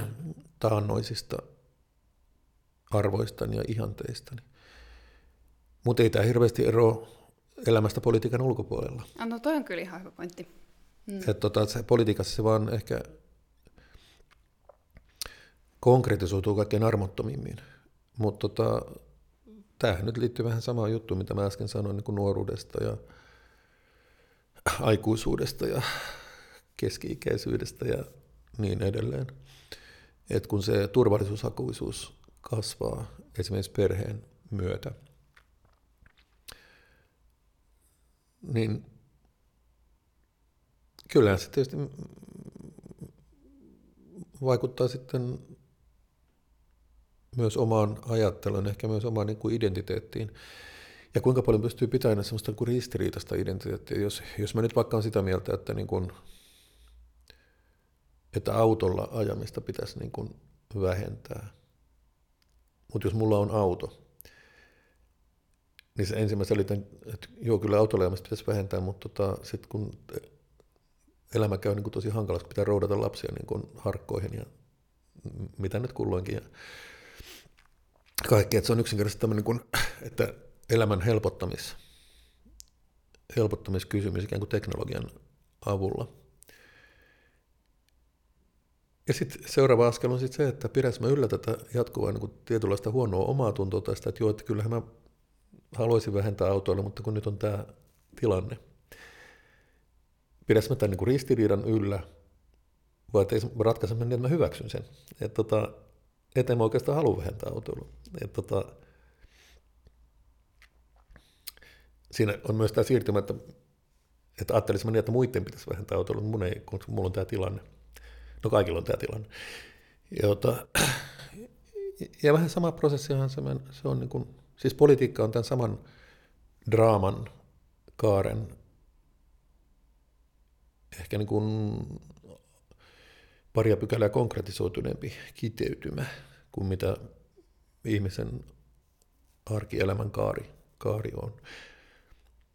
taannoisista arvoistani ja ihanteistani. Mutta ei tämä hirveästi ero elämästä politiikan ulkopuolella. No toi on kyllä ihan hyvä pointti. Mm. Et tota, se politiikassa se vaan ehkä konkretisoituu kaikkein armottomimmin. Mutta tota, tämähän nyt liittyy vähän samaan juttuun, mitä mä äsken sanoin niin kuin nuoruudesta ja aikuisuudesta ja keski-ikäisyydestä ja niin edelleen. Et kun se turvallisuushakuisuus kasvaa esimerkiksi perheen myötä, niin kyllähän se tietysti vaikuttaa sitten myös omaan ajatteluun, ehkä myös omaan niin kuin identiteettiin. Ja kuinka paljon pystyy pitämään sellaista niin kuin ristiriitaista identiteettiä. Jos, jos mä nyt vaikka on sitä mieltä, että niin kuin että autolla ajamista pitäisi niin kuin vähentää. Mutta jos mulla on auto, niin se ensimmäisen selitän, että joo, kyllä autolla ajamista pitäisi vähentää, mutta tota, sitten kun elämä käy niin kuin tosi hankalaksi, pitää roudata lapsia niin kuin harkkoihin ja mitä nyt kulloinkin ja kaikkea. Että se on yksinkertaisesti tämmöinen, kuin, että elämän helpottamis, helpottamiskysymys ikään kuin teknologian avulla – ja sitten seuraava askel on sitten se, että pidäs mä yllä tätä jatkuvaa niin tietynlaista huonoa omaa tuntoa tästä, että joo, että kyllähän mä haluaisin vähentää autoilla, mutta kun nyt on tämä tilanne. Pidäs mä tämän niin ristiriidan yllä, vai että ratkaisen niin, että mä hyväksyn sen. Että tota, et en mä oikeastaan halua vähentää autoilua. Että tota, siinä on myös tämä siirtymä, että, että ajattelisin niin, että muiden pitäisi vähentää autoilua, mutta mun ei, kun mulla on tämä tilanne. No kaikilla on tämä tilanne. Jota, ja vähän sama prosessihan se, se on, niin kuin, siis politiikka on tämän saman draaman kaaren ehkä niin kuin paria pykälää konkretisoituneempi kiteytymä kuin mitä ihmisen arkielämän kaari, kaari on.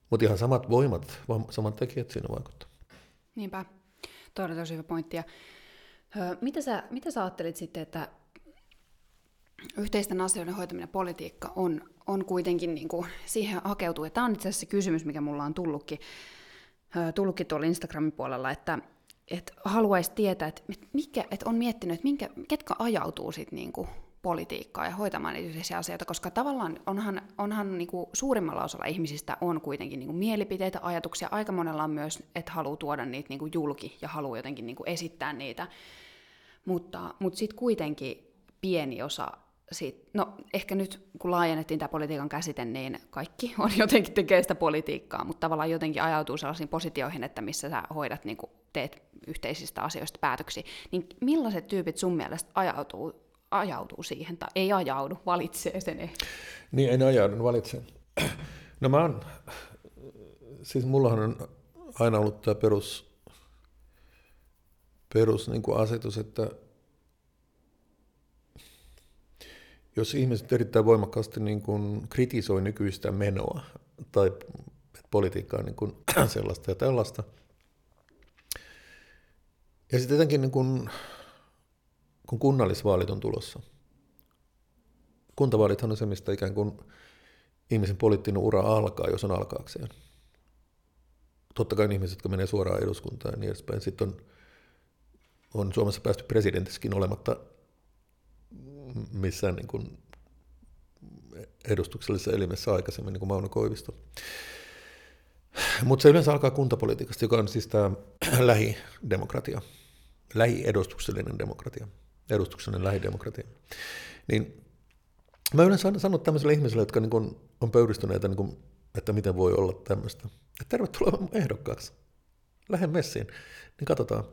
Mutta ihan samat voimat, samat tekijät siinä vaikuttaa. Niinpä. Tuo on tosi hyvä pointti. Ja, ö, mitä, sä, mitä sä ajattelit sitten, että yhteisten asioiden hoitaminen politiikka on, on kuitenkin niin kuin, siihen hakeutuu. Ja tämä on itse asiassa se kysymys, mikä mulla on tullutkin, tullutkin tuolla Instagramin puolella, että, että haluaisi tietää, että, mikä, että on miettinyt, että minkä, ketkä ajautuu sitten niin kuin politiikkaa ja hoitamaan niitä yhteisiä asioita, koska tavallaan onhan, onhan niin kuin suurimmalla osalla ihmisistä on kuitenkin niin kuin mielipiteitä, ajatuksia, aika monella on myös, että haluaa tuoda niitä niin kuin julki ja haluaa jotenkin niin kuin esittää niitä, mutta, mutta sitten kuitenkin pieni osa siitä, no ehkä nyt kun laajennettiin tämä politiikan käsite, niin kaikki on jotenkin tekee sitä politiikkaa, mutta tavallaan jotenkin ajautuu sellaisiin positioihin, että missä sä hoidat, niin teet yhteisistä asioista päätöksiä, niin millaiset tyypit sun mielestä ajautuu, ajautuu siihen, tai ei ajaudu, valitsee sen ehkä? Niin, en ajaudu, valitsen. No mä oon, siis mullahan on aina ollut tämä perus, perus niin kuin asetus, että jos ihmiset erittäin voimakkaasti niin kuin kritisoi nykyistä menoa tai politiikkaa niin kuin sellaista ja tällaista, ja sitten jotenkin niin kuin, kun kunnallisvaalit on tulossa, kuntavaalithan on se, mistä ikään kuin ihmisen poliittinen ura alkaa, jos on alkaakseen. Totta kai ihmiset, jotka menee suoraan eduskuntaan ja niin edespäin. Sitten on, on Suomessa päästy presidentissäkin olematta missään niin kuin edustuksellisessa elimessä aikaisemmin, niin kuin Mauno Koivisto. Mutta se yleensä alkaa kuntapolitiikasta, joka on siis tämä lähidemokratia, lähiedustuksellinen demokratia, edustuksellinen lähidemokratia. Niin mä yleensä sanon tämmöisille ihmisille, jotka niin kuin on pöyristyneitä, niin kuin, että miten voi olla tämmöistä, että tervetuloa ehdokkaaksi, lähden messiin, niin katsotaan.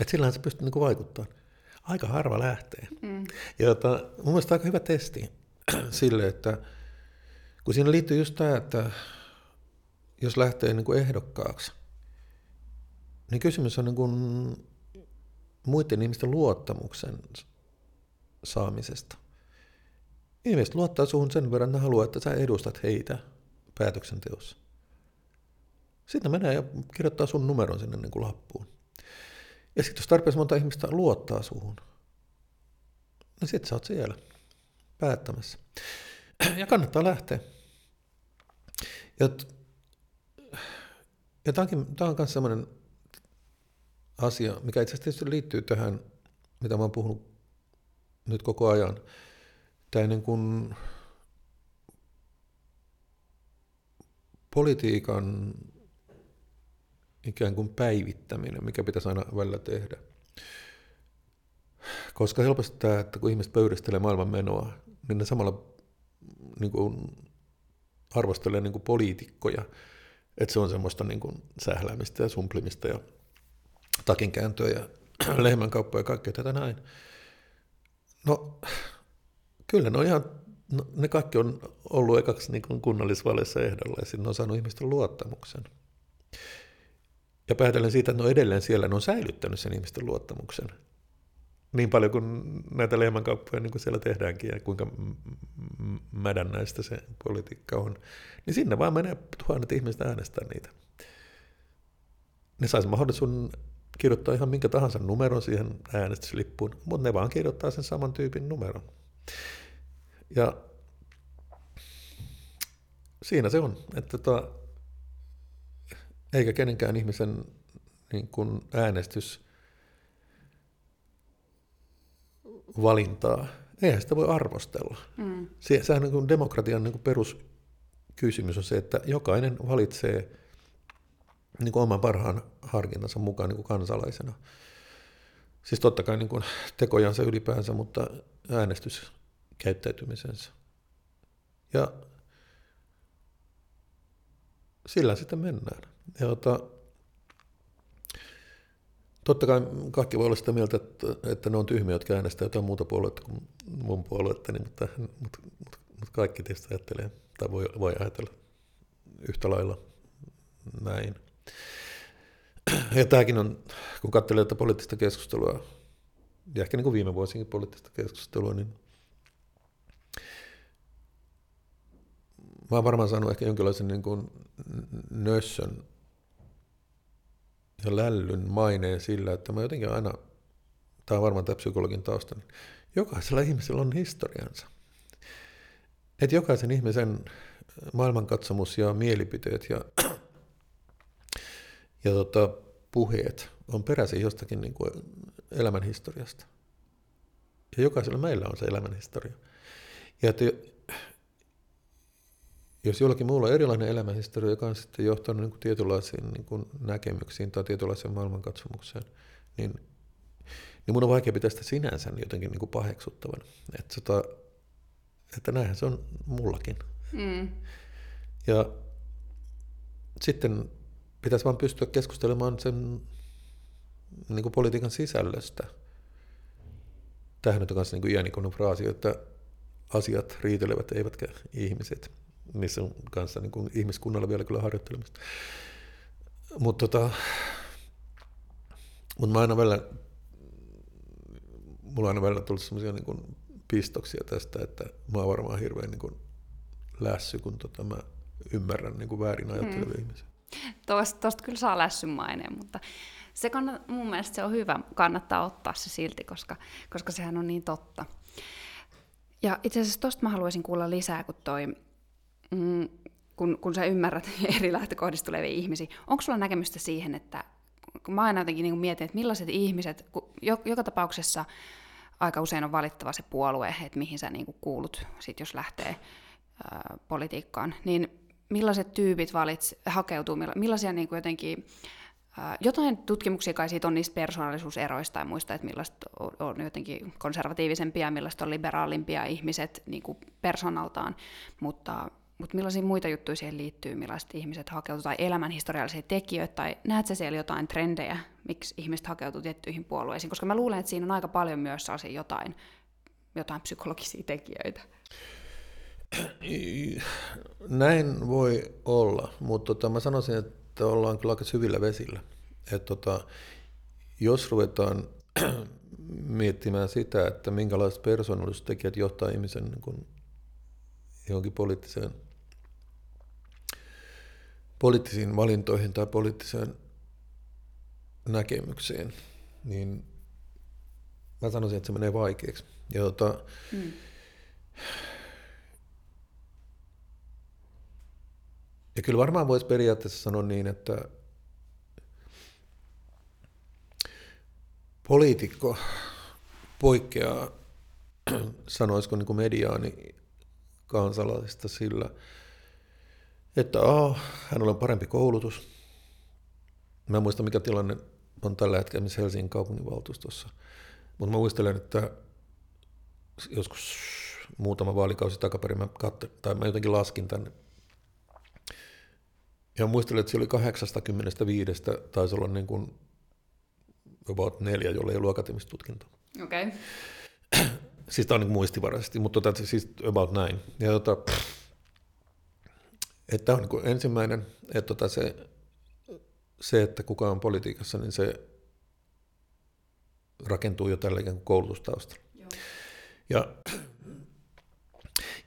Että sillähän se pystyy niin vaikuttamaan aika harva lähtee. Mm. Ja tota, mun mielestä aika hyvä testi sille, että kun siinä liittyy just tämä, että jos lähtee niin kuin ehdokkaaksi, niin kysymys on niin kuin muiden ihmisten luottamuksen saamisesta. Ihmiset luottaa suhun sen verran, että haluaa, että sä edustat heitä päätöksenteossa. Sitten menee ja kirjoittaa sun numeron sinne niin kuin lappuun. Ja sitten jos tarpeeksi monta ihmistä luottaa suhun, niin sitten sä oot siellä päättämässä. Ja kannattaa lähteä. Ja, ja tämä on myös sellainen asia, mikä itse asiassa liittyy tähän, mitä mä oon puhunut nyt koko ajan. Tämä niin kuin politiikan ikään kuin päivittäminen, mikä pitäisi aina välillä tehdä. Koska helposti tämä, että kun ihmiset pöyristelee maailman menoa, niin ne samalla niin kuin, arvostelee niin kuin poliitikkoja, että se on semmoista niin kuin, sähläämistä ja sumplimista ja takinkääntöä ja lehmänkauppoja ja kaikkea tätä näin. No, kyllä ne on ihan, no, ne kaikki on ollut ekaksi niin kunnallisvaaleissa ehdolla ja sitten ne on saanut ihmisten luottamuksen. Ja päätellen siitä, että ne on edelleen siellä, ne on säilyttänyt sen ihmisten luottamuksen. Niin paljon kuin näitä lehmänkauppoja niin kuin siellä tehdäänkin ja kuinka mädännäistä se politiikka on, niin sinne vaan menee tuhannet ihmiset äänestää niitä. Ne saisi mahdollisuuden kirjoittaa ihan minkä tahansa numeron siihen äänestyslippuun, mutta ne vaan kirjoittaa sen saman tyypin numeron. Ja siinä se on, että tota, eikä kenenkään ihmisen niin kuin äänestys valintaa, eihän sitä voi arvostella. Mm. Se, sehän niin kuin demokratian niin kuin peruskysymys on se, että jokainen valitsee niin kuin oman parhaan harkintansa mukaan niin kuin kansalaisena. Siis totta kai niin kuin tekojansa ylipäänsä, mutta äänestyskäyttäytymisensä. Ja sillä sitten mennään. Ja ota, totta kai kaikki voi olla sitä mieltä, että, että ne on tyhmiä, jotka äänestää jotain muuta puoluetta kuin mun puoluetta, niin, mutta, mutta, mutta, mutta kaikki tietysti ajattelee, tai voi, voi ajatella yhtä lailla näin. Ja tämäkin on, kun katselee tätä poliittista keskustelua, ja ehkä niin kuin viime vuosinkin poliittista keskustelua, niin mä oon varmaan saanut ehkä jonkinlaisen niin kuin nössön ja lällyn maineen sillä, että mä jotenkin aina, tämä on varmaan tämä psykologin tausta, niin jokaisella ihmisellä on historiansa. Että jokaisen ihmisen maailmankatsomus ja mielipiteet ja, ja tota, puheet on peräisin jostakin niin kuin elämänhistoriasta. Ja jokaisella meillä on se elämänhistoria. Ja että jos jollakin muulla on erilainen elämänhistoria, joka on sitten johtanut niin kuin tietynlaisiin niin kuin näkemyksiin tai tietynlaiseen maailmankatsomukseen, niin, niin mun on vaikea pitää sitä sinänsä jotenkin niin kuin paheksuttavan. Että, tota, että näinhän se on mullakin. Mm. Ja sitten pitäisi vaan pystyä keskustelemaan sen niin kuin politiikan sisällöstä. Tähän on myös niin kuin iänikunnon fraasi, että asiat riitelevät eivätkä ihmiset, missä on kanssa niin kuin ihmiskunnalla vielä kyllä harjoittelemista. Mutta tota, mut mä aina välillä, mulla on aina välillä tullut sellaisia niin pistoksia tästä, että mä oon varmaan hirveän niin kuin lässy, kun tota mä ymmärrän niin kuin väärin ajattelevia hmm. ihmisiä. Tuosta, tuosta kyllä saa lässyn maineen, mutta se kannat, mun mielestä se on hyvä, kannattaa ottaa se silti, koska, koska sehän on niin totta. Ja itse asiassa tuosta mä haluaisin kuulla lisää, kun toi, mm, kun, kun sä ymmärrät eri lähtökohdista tulevia ihmisiä. Onko sulla näkemystä siihen, että kun mä aina jotenkin niin mietin, että millaiset ihmiset, kun joka tapauksessa aika usein on valittava se puolue, että mihin sä niin kuulut, sit jos lähtee ää, politiikkaan, niin millaiset tyypit valits, hakeutuu, millaisia niin kuin jotenkin jotain tutkimuksia kai siitä on niistä persoonallisuuseroista tai muista, että millaista on jotenkin konservatiivisempia, millaista on liberaalimpia ihmiset niin kuin persoonaltaan, mutta, mutta millaisia muita juttuja siihen liittyy, millaiset ihmiset hakeutuu, tai elämänhistoriallisia tekijöitä, tai näetkö siellä jotain trendejä, miksi ihmiset hakeutuu tiettyihin puolueisiin, koska mä luulen, että siinä on aika paljon myös jotain, jotain psykologisia tekijöitä. Näin voi olla, mutta tota, mä sanoisin, että ollaan kyllä aika syvillä vesillä. Et tota, jos ruvetaan miettimään sitä, että minkälaiset persoonallisuustekijät johtaa ihmisen niin kuin johonkin poliittiseen, poliittisiin valintoihin tai poliittiseen näkemykseen, niin mä sanoisin, että se menee vaikeaksi. Ja tota, mm. Ja kyllä varmaan voisi periaatteessa sanoa niin, että poliitikko poikkeaa, sanoisiko niin kuin mediaani kansalaisista sillä, että oh, hänellä on parempi koulutus. Mä en muista, mikä tilanne on tällä hetkellä missä Helsingin kaupunginvaltuustossa. Mutta mä muistelen, että joskus muutama vaalikausi takaperin mä, katte, tai mä jotenkin laskin tänne ja muistelen, että se oli 85, taisi olla niin kuin about neljä, jolle ei ollut akateemista tutkintoa. Okei. Okay. siis tämä on niin muistivaraisesti, mutta tota, siis about näin. Ja tota, että tämä on niin ensimmäinen, että tota se, se, että kuka on politiikassa, niin se rakentuu jo tällä kuin koulutustaustalla. Joo. Ja,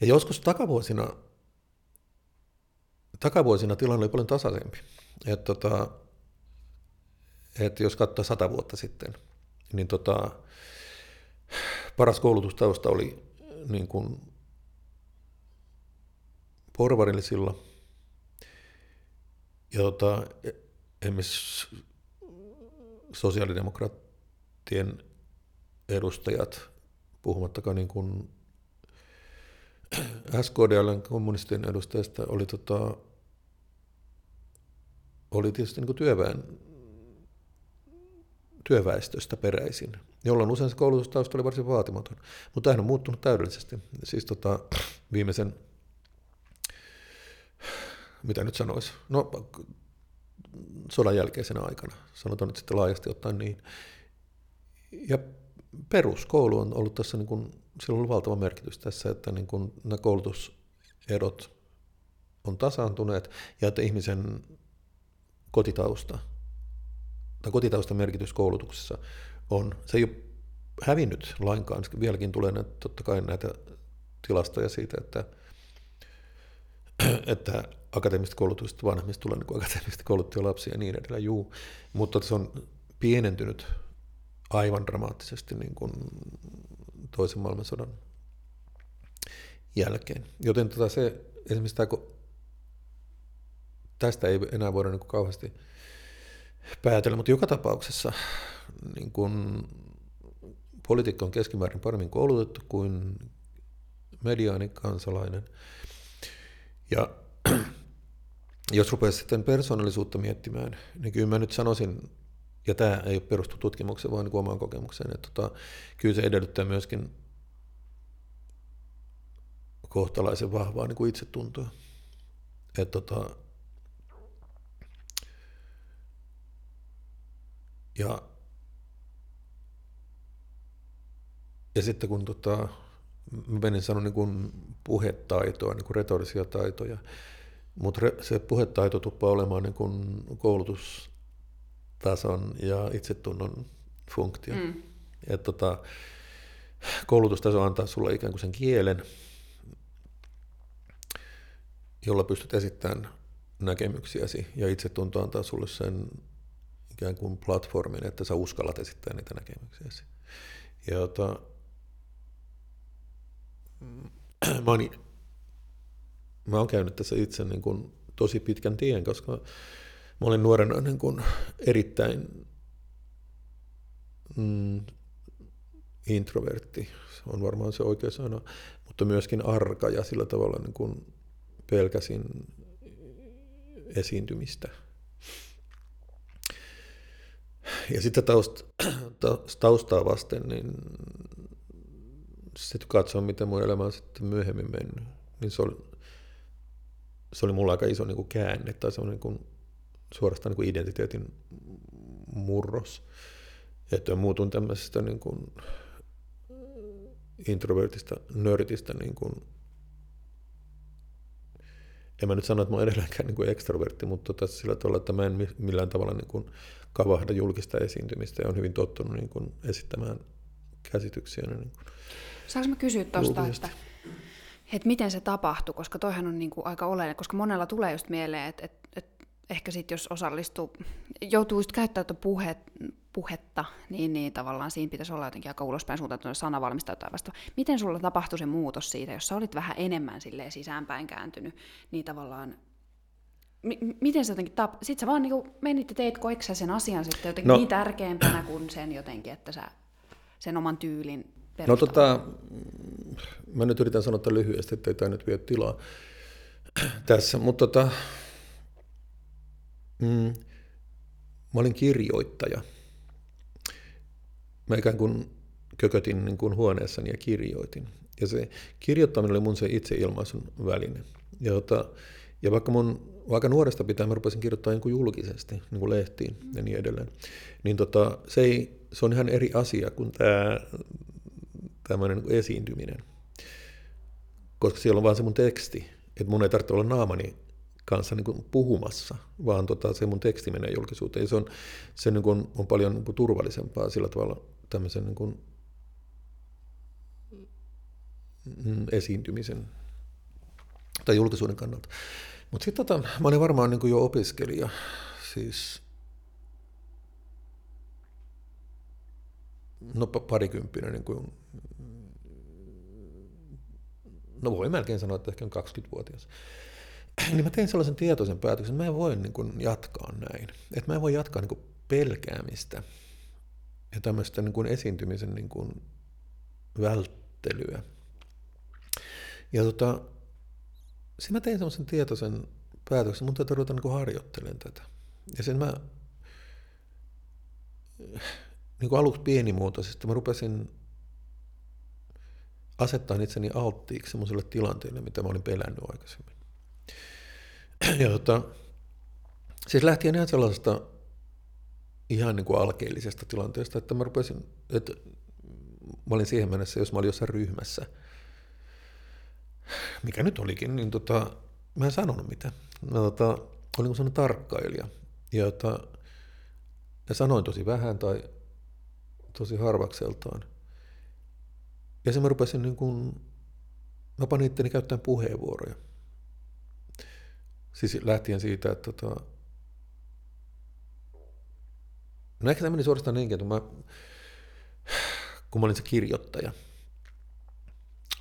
ja joskus takavuosina takavuosina tilanne oli paljon tasaisempi. Et tota, et jos katsoo sata vuotta sitten, niin tota, paras koulutustausta oli niin kuin porvarillisilla. Ja tota, esimerkiksi sosiaalidemokraattien edustajat, puhumattakaan niin kuin SKDLn kommunistien edustajista oli tota, oli tietysti niin työväen, työväestöstä peräisin, jolloin usein se koulutustausta oli varsin vaatimaton. Mutta tämähän on muuttunut täydellisesti. Siis tota, viimeisen, mitä nyt sanoisi, no sodan jälkeisenä aikana, sanotaan nyt sitten laajasti ottaen niin. Ja peruskoulu on ollut tässä, niin kuin, sillä on ollut valtava merkitys tässä, että niin kuin nämä koulutuserot on tasaantuneet ja että ihmisen kotitausta tai kotitaustan merkitys koulutuksessa on, se ei ole hävinnyt lainkaan. Vieläkin tulee näitä, totta kai näitä tilastoja siitä, että että akateemista koulutusta vanhemmista tulee niin akateemista kouluttuja lapsia ja niin edelleen, juu. Mutta se on pienentynyt aivan dramaattisesti niin kuin toisen maailmansodan jälkeen. Joten tota se, esimerkiksi tämä, tästä ei enää voida niin kuin kauheasti päätellä, mutta joka tapauksessa niin kuin poliitikko on keskimäärin paremmin koulutettu kuin mediaani kansalainen. Ja jos rupeaa sitten persoonallisuutta miettimään, niin kyllä mä nyt sanoisin, ja tämä ei perustu tutkimukseen, vaan niin omaan kokemukseen, että tota, kyllä se edellyttää myöskin kohtalaisen vahvaa niin kuin itsetuntoa. Että tota, ja, ja sitten kun tota, mä menin sanoa niin kuin puhetaitoa, niin kuin retorisia taitoja, mutta se puhetaito tuppaa olemaan niin kuin koulutustason ja itsetunnon funktio. Mm. Et tota, koulutustaso antaa sulle ikään kuin sen kielen, jolla pystyt esittämään näkemyksiäsi, ja itsetunto antaa sulle sen ikään kuin platformin, että sä uskallat esittää niitä näkemyksiäsi. Ja tota, mä, oon, mä oon käynyt tässä itse niin kuin tosi pitkän tien, koska mä olin nuorena niin kuin erittäin mm, introvertti, se on varmaan se oikea sana, mutta myöskin arka ja sillä tavalla niin kuin pelkäsin esiintymistä. Ja sitten taust, taustaa vasten, niin sitten katsoa, miten mun elämä on sitten myöhemmin mennyt, niin se oli, se oli mulla aika iso niin kuin käänne tai se on niin suorastaan niin kuin identiteetin murros. Että muutun tämmöisestä niin kuin introvertista, nörtistä niin kuin en mä nyt sano, että mä olen edelleenkään niin kuin ekstrovertti, mutta tota sillä tavalla, että mä en millään tavalla niin kuin kavahda julkista esiintymistä ja on hyvin tottunut niin kuin esittämään käsityksiä. Niin kuin Saanko mä kysyä tuosta, että, että miten se tapahtui, koska toihan on niin kuin aika oleellinen, koska monella tulee just mieleen, että, että, että ehkä sitten jos osallistuu, joutuu just käyttämään puhet, puhetta, niin, niin tavallaan siinä pitäisi olla jotenkin aika ulospäin suuntautunut sanavalmista tai vasta. Miten sulla tapahtui se muutos siitä, jos sä olit vähän enemmän silleen sisäänpäin kääntynyt, niin tavallaan M- miten se jotenkin tap... Sitten sä vaan niin menit ja teit, koiko sä sen asian sitten jotenkin no. niin tärkeämpänä kuin sen jotenkin, että sä sen oman tyylin No tota, mä nyt yritän sanoa tämän lyhyesti, ettei tämä nyt vie tilaa tässä, mutta tota, mm, mä olin kirjoittaja. Mä ikään kuin kökötin niin kuin huoneessani ja kirjoitin. Ja se kirjoittaminen oli mun se itseilmaisun väline. Ja, tota, ja vaikka mun vaikka nuoresta pitää mä rupesin kirjoittaa kuin julkisesti, niin kuin lehtiin ja niin edelleen, niin tota, se, ei, se on ihan eri asia kuin tämä tämmöinen niin esiintyminen. Koska siellä on vaan se mun teksti, että mun ei tarvitse olla naamani kanssa niin kuin puhumassa, vaan tota, se mun teksti menee julkisuuteen. Ja se on, se niin kuin on paljon niin kuin turvallisempaa sillä tavalla tämmöisen niin kuin mm, esiintymisen tai julkisuuden kannalta. Mutta sitten tota, mä olin varmaan niin kuin jo opiskelija, siis no parikymppinen niin kuin no voi melkein sanoa, että ehkä on 20-vuotias, niin mä tein sellaisen tietoisen päätöksen, että mä en voi niin kuin jatkaa näin. Että mä en voi jatkaa niin kuin pelkäämistä ja tämmöistä niin kuin esiintymisen niin kuin välttelyä. Ja tota, sitten mä tein sellaisen tietoisen päätöksen, mun täytyy ruveta niin harjoittelemaan tätä. Ja sen mä niin kuin aluksi pienimuotoisesti, mä rupesin asettaa itseni alttiiksi sellaiselle tilanteelle, mitä mä olin pelännyt aikaisemmin. Ja tota, siis lähtien ihan sellaisesta ihan niin kuin alkeellisesta tilanteesta, että mä rupesin, että mä olin siihen mennessä, jos mä olin jossain ryhmässä, mikä nyt olikin, niin tota, mä en sanonut mitään. Mä tota, olin sellainen tarkkailija. Ja, tota, ja sanoin tosi vähän tai tosi harvakseltaan. Ja se mä rupesin niin kuin, mä panin itteni käyttämään puheenvuoroja. Siis lähtien siitä, että tota, no ehkä tämä meni suorastaan niinkin, että mä, kun mä olin se kirjoittaja,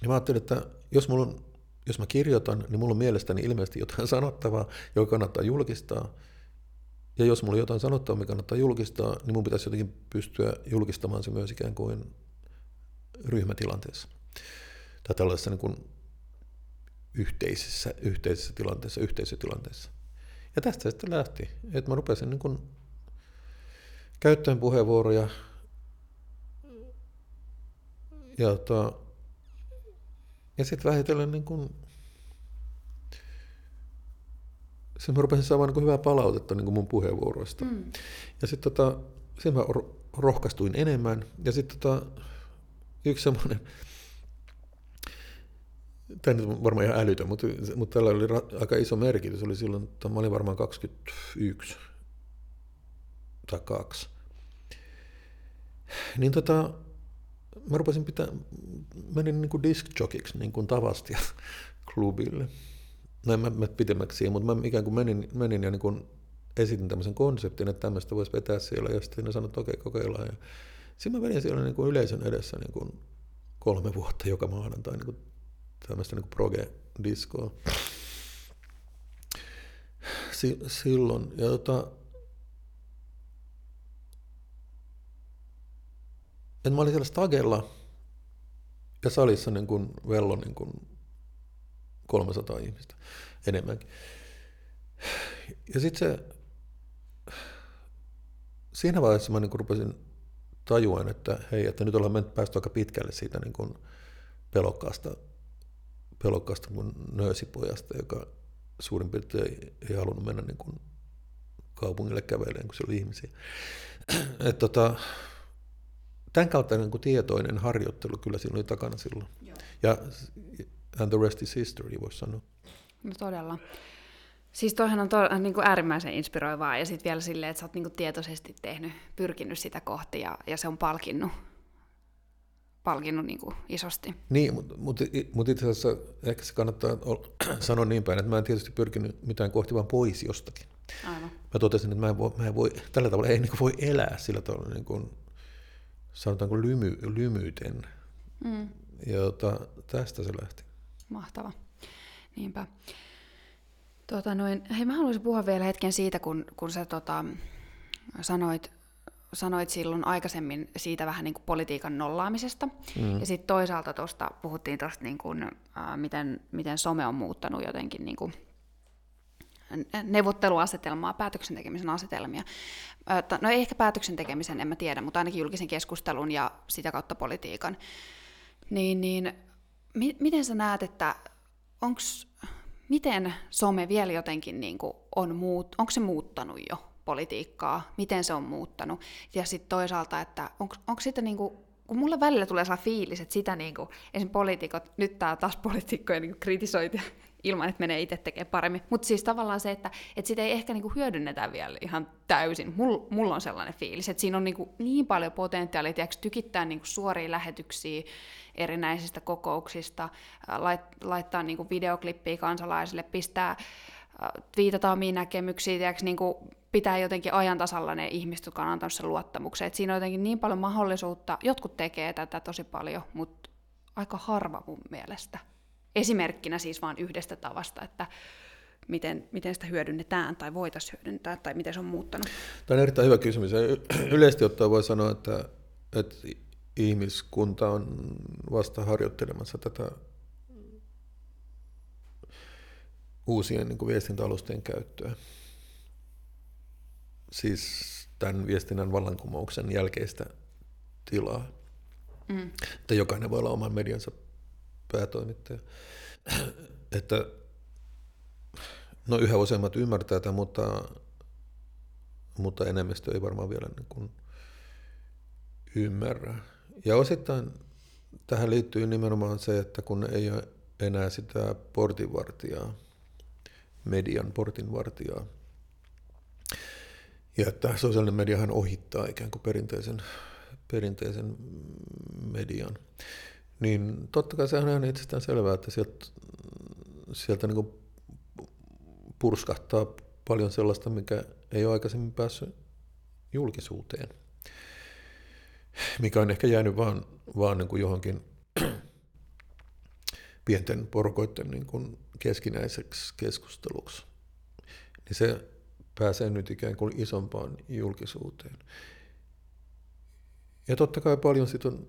niin mä ajattelin, että jos, mulla on, jos mä kirjoitan, niin mulla on mielestäni ilmeisesti jotain sanottavaa, joka kannattaa julkistaa. Ja jos mulla on jotain sanottavaa, mikä kannattaa julkistaa, niin mun pitäisi jotenkin pystyä julkistamaan se myös ikään kuin ryhmätilanteessa. Tai tällaisessa niin kuin yhteisessä, yhteisessä tilanteessa, yhteisötilanteessa. Ja tästä sitten lähti, että mä rupesin niin kuin käyttämään puheenvuoroja ja, tota, ja sitten vähitellen niin kuin, sitten mä rupesin saamaan niin hyvää palautetta niin kuin mun puheenvuoroista. Mm. Ja sitten tota, sit mä rohkaistuin enemmän. Ja sitten tota, yksi semmoinen, tämä nyt varmaan ihan älytön, mutta, mutta tällä oli aika iso merkitys. Oli silloin, että mä olin varmaan 21 tai 2. Niin tota, mä rupesin pitää, menin niin kuin disc jockeyksi niin kuin Tavastia klubille. No en mä, mä pitemmäksi mutta mä ikään kuin menin, menin ja niin kuin esitin tämmöisen konseptin, että tämmöistä voisi vetää siellä, ja sitten ne sanoi, että okei, okay, kokeillaan. Ja sitten mä vedin siellä niin kuin yleisön edessä niin kuin kolme vuotta joka maanantai niin kuin tämmöistä niin proge-diskoa. Si- silloin. Ja tota, että mä olin siellä stagella ja salissa niin kuin vello niin kuin 300 ihmistä enemmänkin. Ja sitten se, siinä vaiheessa mä niin kuin rupesin tajuan, että hei, että nyt ollaan mennyt päästy aika pitkälle siitä niin kuin pelokkaasta, pelokkaasta mun nöösipojasta, joka suurin piirtein ei halunnut mennä niin kuin kaupungille kävelemään, kun siellä oli ihmisiä. Et tota, tämän kautta niin kuin tietoinen harjoittelu kyllä siinä oli takana silloin. Joo. Ja and the rest is history, voisi sanoa. No todella. Siis toihan on to, niin kuin äärimmäisen inspiroivaa ja sitten vielä silleen, että sä oot niin kuin tietoisesti tehnyt, pyrkinyt sitä kohti ja, ja se on palkinnut, palkinnut niin kuin isosti. Niin, mutta mut, mut itse asiassa ehkä se kannattaa sanoa niin päin, että mä en tietysti pyrkinyt mitään kohti, vaan pois jostakin. Aivan. Mä totesin, että mä en voi, mä en voi tällä tavalla ei niin kuin voi elää sillä tavalla, niin kuin, sanotaanko lymy, lymyten. Mm. Ja tota, tästä se lähti. Mahtava. Niinpä. Tota noin, hei, mä haluaisin puhua vielä hetken siitä, kun, kun sä tota, sanoit, sanoit silloin aikaisemmin siitä vähän niin kuin politiikan nollaamisesta. Mm. Ja sitten toisaalta tuosta puhuttiin tuosta, niin kuin, äh, miten, miten some on muuttanut jotenkin niin kuin, neuvotteluasetelmaa, päätöksen tekemisen asetelmia. No ei ehkä päätöksen tekemisen, en mä tiedä, mutta ainakin julkisen keskustelun ja sitä kautta politiikan. Niin, niin mi- miten sä näet, että onks, miten some vielä jotenkin niin kuin on muut, onko se muuttanut jo politiikkaa, miten se on muuttanut, ja sitten toisaalta, että onko sitten niin kuin, kun mulle välillä tulee sellainen fiilis, että sitä niin kuin, esim. poliitikot, nyt tää taas poliitikkoja niin kritisoit ilman, että menee itse tekemään paremmin. Mutta siis tavallaan se, että, että sitä ei ehkä niinku hyödynnetä vielä ihan täysin. Mulla mul on sellainen fiilis, että siinä on niinku niin paljon potentiaalia, tiedätkö, tykittää niinku suoria lähetyksiä erinäisistä kokouksista, lait, laittaa niinku videoklippiä kansalaisille, pistää, viitataan omiin näkemyksiin, tiedätkö, niinku pitää jotenkin ajan tasalla ne ihmiset, jotka on antanut sen luottamuksen. Et siinä on jotenkin niin paljon mahdollisuutta, jotkut tekee tätä tosi paljon, mutta aika harva mun mielestä esimerkkinä siis vain yhdestä tavasta, että miten, miten sitä hyödynnetään tai voitaisiin hyödyntää tai miten se on muuttanut? Tämä on erittäin hyvä kysymys. Yleisesti ottaen voi sanoa, että, että ihmiskunta on vasta harjoittelemassa tätä uusien niin kuin viestintäalustojen käyttöä. Siis tämän viestinnän vallankumouksen jälkeistä tilaa. Mm. Että jokainen voi olla oman mediansa päätoimittaja. että no yhä useammat ymmärtää tätä, mutta, mutta enemmistö ei varmaan vielä niin kuin ymmärrä. Ja osittain tähän liittyy nimenomaan se, että kun ei ole enää sitä portinvartijaa, median portinvartijaa, ja että sosiaalinen mediahan ohittaa ikään kuin perinteisen, perinteisen median, niin totta kai se on ihan itsestään selvää, että sieltä, sieltä niin purskahtaa paljon sellaista, mikä ei ole aikaisemmin päässyt julkisuuteen, mikä on ehkä jäänyt vaan, vaan niin kuin johonkin pienten porukoiden niin kuin keskinäiseksi keskusteluksi. Niin se pääsee nyt ikään kuin isompaan julkisuuteen. Ja totta kai paljon sitten on,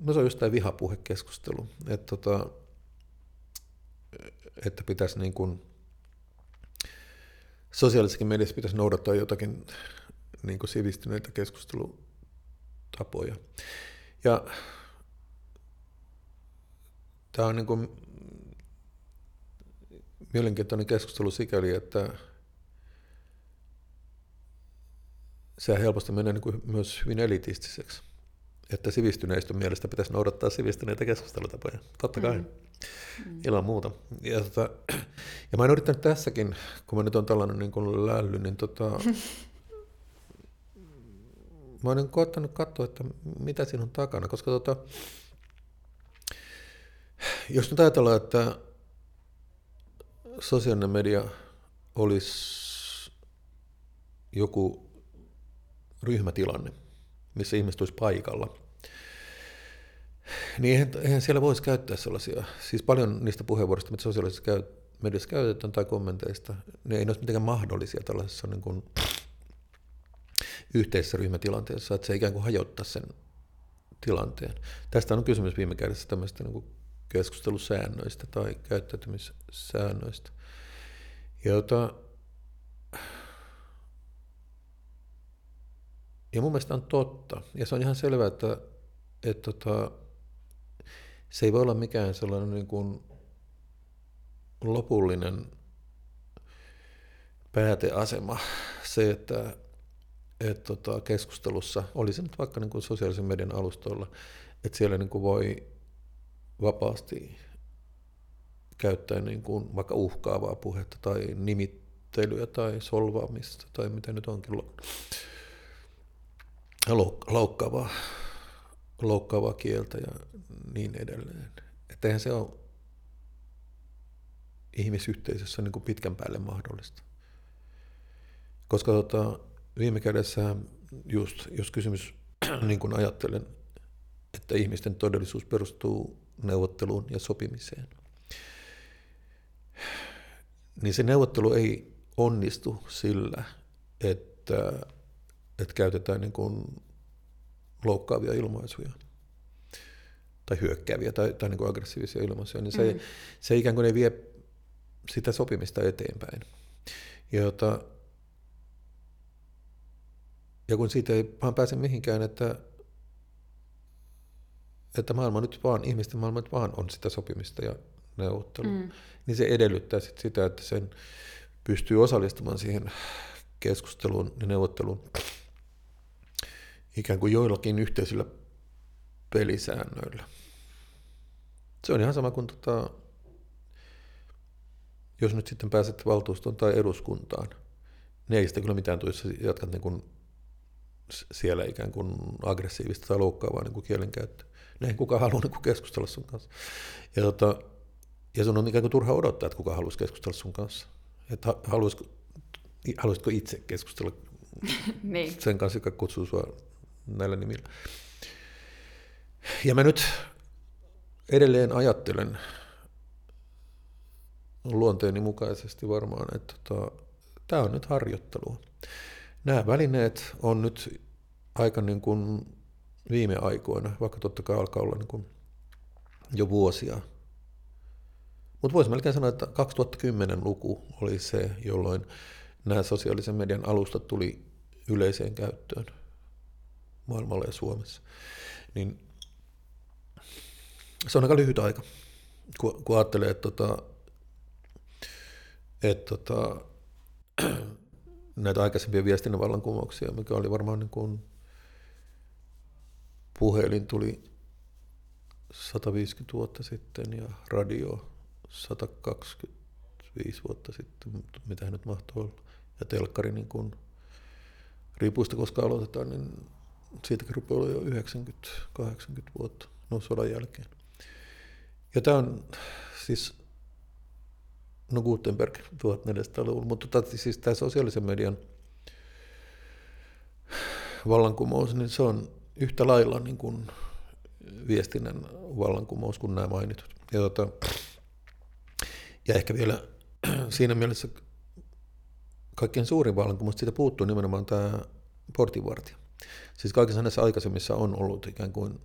no se on just tämä vihapuhekeskustelu, että, tota, että pitäisi niin kuin, sosiaalisessakin mediassa pitäisi noudattaa jotakin niin kuin sivistyneitä keskustelutapoja. Ja tämä on niin kuin mielenkiintoinen keskustelu sikäli, että se helposti menee niin kuin myös hyvin elitistiseksi. Että sivistyneistön mielestä pitäisi noudattaa sivistyneitä keskustelutapoja. Totta kai. Mm. Mm. Ilman muuta. Ja, tota, ja mä oon yrittänyt tässäkin, kun mä nyt on tällainen niin kuin lälly, niin tota, mä niin koettanut katsoa, että mitä siinä on takana, koska tota, jos nyt ajatellaan, että sosiaalinen media olisi joku ryhmätilanne, missä ihmiset olisi paikalla, niin eihän, eihän siellä voisi käyttää sellaisia, siis paljon niistä puheenvuoroista, mitä sosiaalisessa käy, mediassa käytetään tai kommenteista, ne ei ole mitenkään mahdollisia tällaisessa niin kuin, yhteisessä ryhmätilanteessa, että se ikään kuin hajottaa sen tilanteen. Tästä on kysymys viime kädessä tämmöistä niin kuin keskustelusäännöistä tai käyttäytymissäännöistä, jota ja mun mielestä on totta. Ja se on ihan selvää, että, että tota, se ei voi olla mikään sellainen niin kuin lopullinen pääteasema. Se, että, että tota, keskustelussa, olisi nyt vaikka niin kuin sosiaalisen median alustoilla, että siellä niin kuin voi vapaasti käyttää niin kuin vaikka uhkaavaa puhetta tai nimittelyä tai solvaamista tai mitä nyt onkin loukkaavaa, loukkaavaa kieltä ja niin edelleen. Että eihän se ole ihmisyhteisössä niin kuin pitkän päälle mahdollista. Koska tota, viime kädessä just, jos kysymys, niin kuin ajattelen, että ihmisten todellisuus perustuu neuvotteluun ja sopimiseen, niin se neuvottelu ei onnistu sillä, että, että käytetään niin kuin loukkaavia ilmaisuja tai hyökkääviä tai, tai niin kuin aggressiivisia ilmaisuja, niin se, mm. se ikään kuin ei vie sitä sopimista eteenpäin. Ja, jota, ja kun siitä ei vaan pääse mihinkään, että, että maailma nyt vaan, ihmisten maailma nyt vaan on sitä sopimista ja neuvottelua, mm. niin se edellyttää sit sitä, että sen pystyy osallistumaan siihen keskusteluun ja neuvotteluun ikään kuin joillakin yhteisillä pelisäännöillä. Se on ihan sama kuin tota, jos nyt sitten pääset valtuustoon tai eduskuntaan, niin ei sitä kyllä mitään tule, jos jatkat niin kuin siellä ikään kuin aggressiivista tai loukkaavaa niin kuin kielenkäyttöä. Ne ei kukaan halua niin kuin keskustella sun kanssa. Ja, tota, ja sun on ikään kuin turha odottaa, että kuka haluaisi keskustella sun kanssa. Että haluaisiko, haluaisitko itse keskustella niin. sen kanssa, joka kutsuu sua näillä nimillä. Ja mä nyt edelleen ajattelen luonteeni mukaisesti varmaan, että tota, tämä on nyt harjoittelua. Nämä välineet on nyt aika niin kuin viime aikoina, vaikka totta kai alkaa olla niin kuin jo vuosia. Mutta voisi melkein sanoa, että 2010-luku oli se, jolloin nämä sosiaalisen median alustat tuli yleiseen käyttöön maailmalla ja Suomessa. Niin se on aika lyhyt aika, kun, kun ajattelee, että, tota, että tota, näitä aikaisempia viestinnän vallankumouksia, mikä oli varmaan niin kuin puhelin tuli 150 vuotta sitten ja radio 125 vuotta sitten, mitä nyt mahtoi olla. Ja telkkari niin kuin riipuista, koska aloitetaan, niin siitäkin rupeaa olla jo 90-80 vuotta, no sodan jälkeen. Ja tämä on siis no Gutenberg 1400-luvulla, mutta tota, siis tämä sosiaalisen median vallankumous, niin se on yhtä lailla niin kuin viestinnän vallankumous kuin nämä mainitut. Ja, tota, ja ehkä vielä siinä mielessä kaikkein suurin vallankumous, siitä puuttuu nimenomaan tämä portinvartija. Siis kaikissa näissä aikaisemmissa on ollut ikään kuin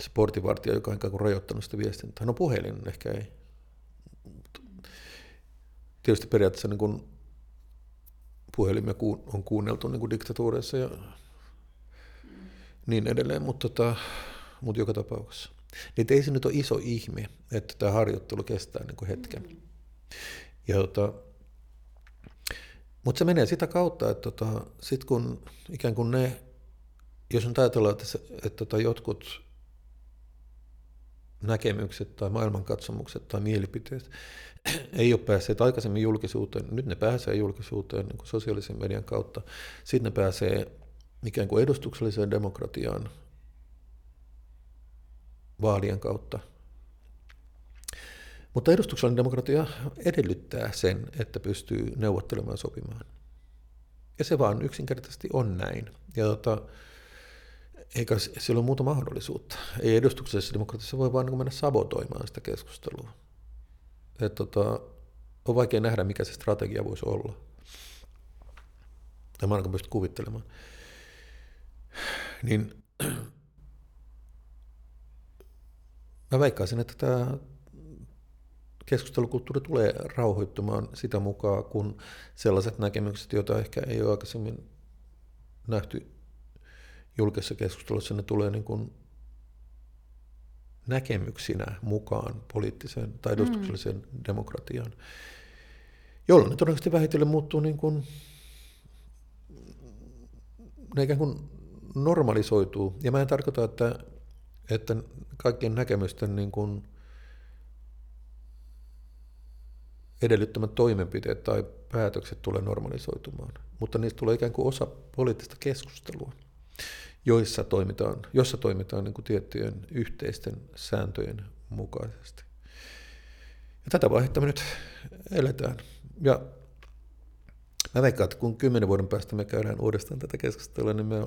se portinvartija, joka on ikään kuin rajoittanut sitä viestintää. No puhelin ehkä ei. Tietysti periaatteessa niin kuin puhelimia on kuunneltu niin kuin diktatuureissa ja niin edelleen, mutta, tota, mutta joka tapauksessa. Niin ei se nyt ole iso ihme, että tämä harjoittelu kestää niin kuin hetken. Ja tota, mutta se menee sitä kautta, että tota, sit kun ikään kuin ne, jos on ajatellaan, että, se, että tota jotkut näkemykset tai maailmankatsomukset tai mielipiteet ei ole päässeet aikaisemmin julkisuuteen, nyt ne pääsee julkisuuteen niin sosiaalisen median kautta, sitten ne pääsee ikään kuin edustukselliseen demokratiaan vaalien kautta. Mutta edustuksellinen demokratia edellyttää sen, että pystyy neuvottelemaan sopimaan. Ja se vaan yksinkertaisesti on näin. Ja tota, eikä sillä ole muuta mahdollisuutta. Ei edustuksellisessa demokratiassa voi vaan niin mennä sabotoimaan sitä keskustelua. Et tota, on vaikea nähdä, mikä se strategia voisi olla. Tämä ainakaan pysty kuvittelemaan. Niin mä veikkaisin, että tämä keskustelukulttuuri tulee rauhoittumaan sitä mukaan, kun sellaiset näkemykset, joita ehkä ei ole aikaisemmin nähty julkisessa keskustelussa, ne tulee niin kuin näkemyksinä mukaan poliittiseen tai edustukselliseen mm. demokratiaan, jolloin ne todennäköisesti vähitellen muuttuu niin kuin, ne ikään kuin normalisoituu. Ja mä en tarkoita, että, että kaikkien näkemysten niin kuin edellyttämät toimenpiteet tai päätökset tulee normalisoitumaan, mutta niistä tulee ikään kuin osa poliittista keskustelua joissa toimitaan, jossa toimitaan niin kuin tiettyjen yhteisten sääntöjen mukaisesti. Ja tätä vaihetta me nyt eletään. Ja mä veikkaan, että kun kymmenen vuoden päästä me käydään uudestaan tätä keskustelua, niin me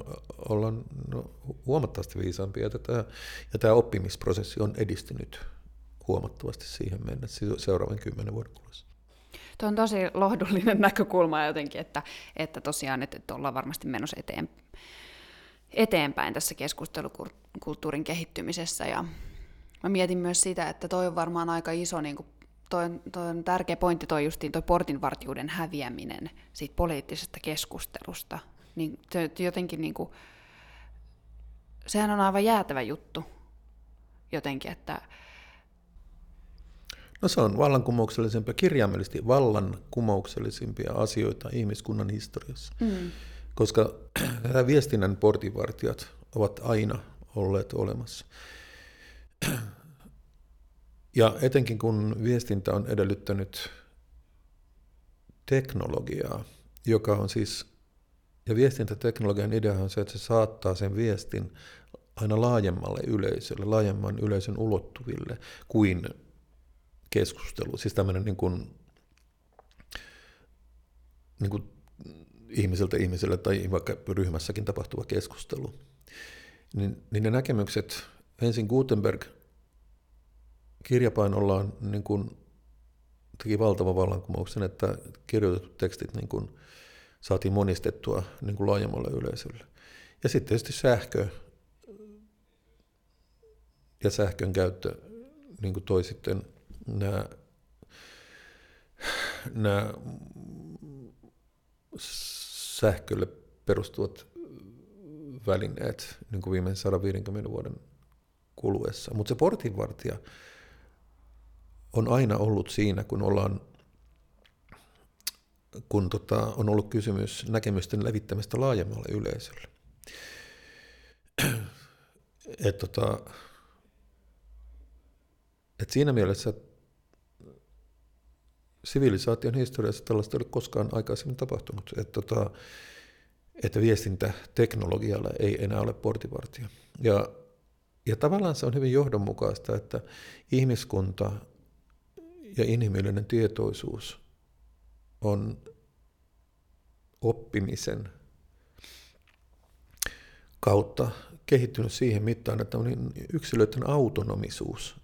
ollaan no, huomattavasti viisaampia. Ja tämä, ja tämä oppimisprosessi on edistynyt huomattavasti siihen mennessä seuraavan kymmenen vuoden kuluessa. Tuo on tosi lohdullinen näkökulma jotenkin, että, että tosiaan, että, että ollaan varmasti menossa eteen, eteenpäin tässä keskustelukulttuurin kehittymisessä. Ja mä mietin myös sitä, että toi on varmaan aika iso, niin kuin, toi, toi on tärkeä pointti toi justiin toi portinvartijuuden häviäminen siitä poliittisesta keskustelusta. Niin jotenkin niin kuin, sehän on aivan jäätävä juttu jotenkin, että No se on vallankumouksellisempia, kirjaimellisesti vallankumouksellisimpia asioita ihmiskunnan historiassa. Mm koska nämä viestinnän portinvartijat ovat aina olleet olemassa. Ja etenkin kun viestintä on edellyttänyt teknologiaa, joka on siis, ja viestintäteknologian idea on se, että se saattaa sen viestin aina laajemmalle yleisölle, laajemman yleisön ulottuville kuin keskustelu. Siis tämmöinen niin kuin, niin kuin ihmiseltä ihmiselle tai vaikka ryhmässäkin tapahtuva keskustelu, niin, niin ne näkemykset, ensin Gutenberg kirjapainollaan niin kuin teki valtavan vallankumouksen, että kirjoitetut tekstit niin kuin saatiin monistettua niin kuin laajemmalle yleisölle. Ja sitten tietysti sähkö ja sähkön käyttö niin kuin toi sitten nämä, nämä sähkölle perustuvat välineet niin kuin viimeisen 150 vuoden kuluessa. Mutta se portinvartija on aina ollut siinä, kun ollaan kun tota, on ollut kysymys näkemysten levittämistä laajemmalle yleisölle. Et tota, et siinä mielessä sivilisaation historiassa tällaista ei ole koskaan aikaisemmin tapahtunut, että, tota, että viestintäteknologialla ei enää ole portivartija. Ja, ja tavallaan se on hyvin johdonmukaista, että ihmiskunta ja inhimillinen tietoisuus on oppimisen kautta kehittynyt siihen mittaan, että yksilöiden autonomisuus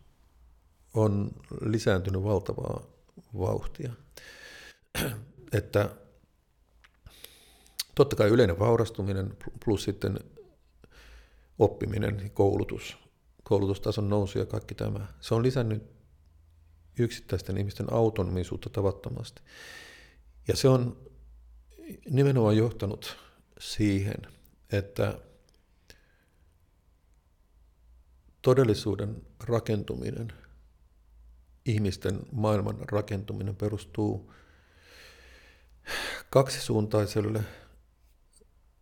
on lisääntynyt valtavaa vauhtia. Että totta kai yleinen vaurastuminen plus sitten oppiminen, koulutus, koulutustason nousu ja kaikki tämä, se on lisännyt yksittäisten ihmisten autonomisuutta tavattomasti. Ja se on nimenomaan johtanut siihen, että todellisuuden rakentuminen, ihmisten maailman rakentuminen perustuu kaksisuuntaiselle,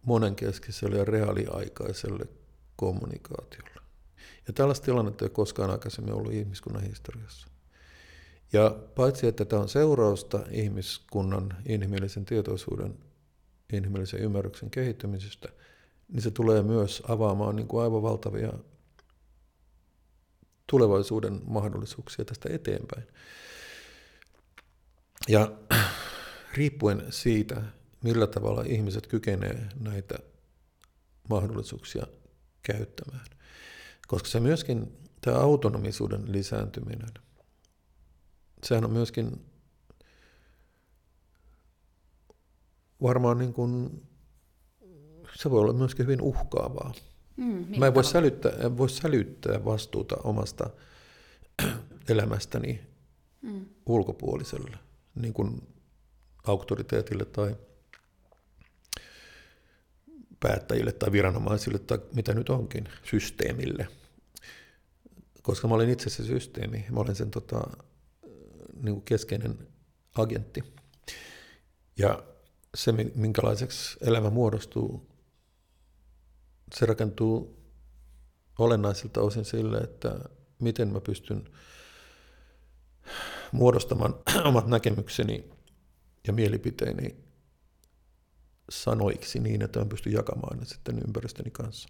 monenkeskiselle ja reaaliaikaiselle kommunikaatiolle. Ja tällaista tilannetta ei koskaan aikaisemmin ollut ihmiskunnan historiassa. Ja paitsi, että tämä on seurausta ihmiskunnan inhimillisen tietoisuuden, inhimillisen ymmärryksen kehittymisestä, niin se tulee myös avaamaan niin kuin aivan valtavia tulevaisuuden mahdollisuuksia tästä eteenpäin. Ja riippuen siitä, millä tavalla ihmiset kykenevät näitä mahdollisuuksia käyttämään. Koska se myöskin, tämä autonomisuuden lisääntyminen, sehän on myöskin varmaan niin kuin, se voi olla myöskin hyvin uhkaavaa. Mm, Mä en voi sälyttää, en voi sälyttää vastuuta omasta elämästäni mm. ulkopuoliselle, niin kuin auktoriteetille tai päättäjille tai viranomaisille tai mitä nyt onkin, systeemille. Koska mä olen itse se systeemi, mä olen sen tota, niin kuin keskeinen agentti. Ja se, minkälaiseksi elämä muodostuu, se rakentuu olennaisilta osin sille, että miten mä pystyn muodostamaan omat näkemykseni ja mielipiteeni sanoiksi niin, että mä pystyn jakamaan ne sitten ympäristöni kanssa.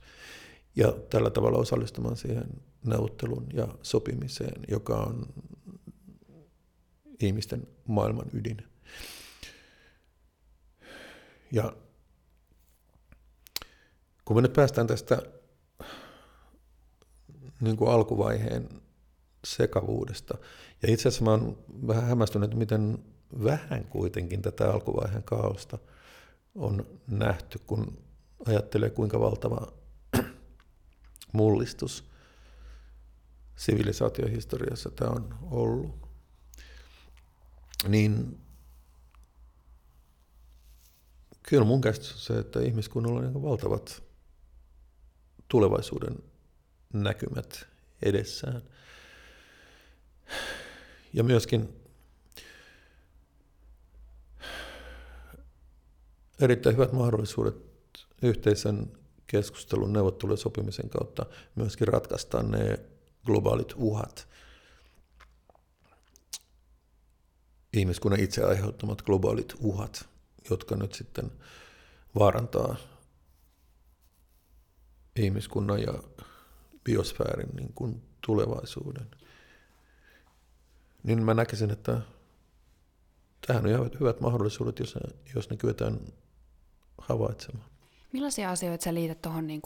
Ja tällä tavalla osallistumaan siihen neuvottelun ja sopimiseen, joka on ihmisten maailman ydin. Ja kun me nyt päästään tästä niin kuin alkuvaiheen sekavuudesta, ja itse asiassa mä oon vähän hämmästynyt, miten vähän kuitenkin tätä alkuvaiheen kaaosta on nähty, kun ajattelee kuinka valtava mullistus sivilisaatiohistoriassa tämä on ollut. Niin kyllä mun käsitys on se, että ihmiskunnalla on niin valtavat tulevaisuuden näkymät edessään. Ja myöskin erittäin hyvät mahdollisuudet yhteisen keskustelun, neuvottelun ja sopimisen kautta myöskin ratkaista ne globaalit uhat, ihmiskunnan itse aiheuttamat globaalit uhat, jotka nyt sitten vaarantaa ihmiskunnan ja biosfäärin niin kuin tulevaisuuden. Niin mä näkisin, että tähän on hyvät mahdollisuudet, jos ne, jos ne kyetään havaitsemaan. Millaisia asioita sä liität tuohon, niin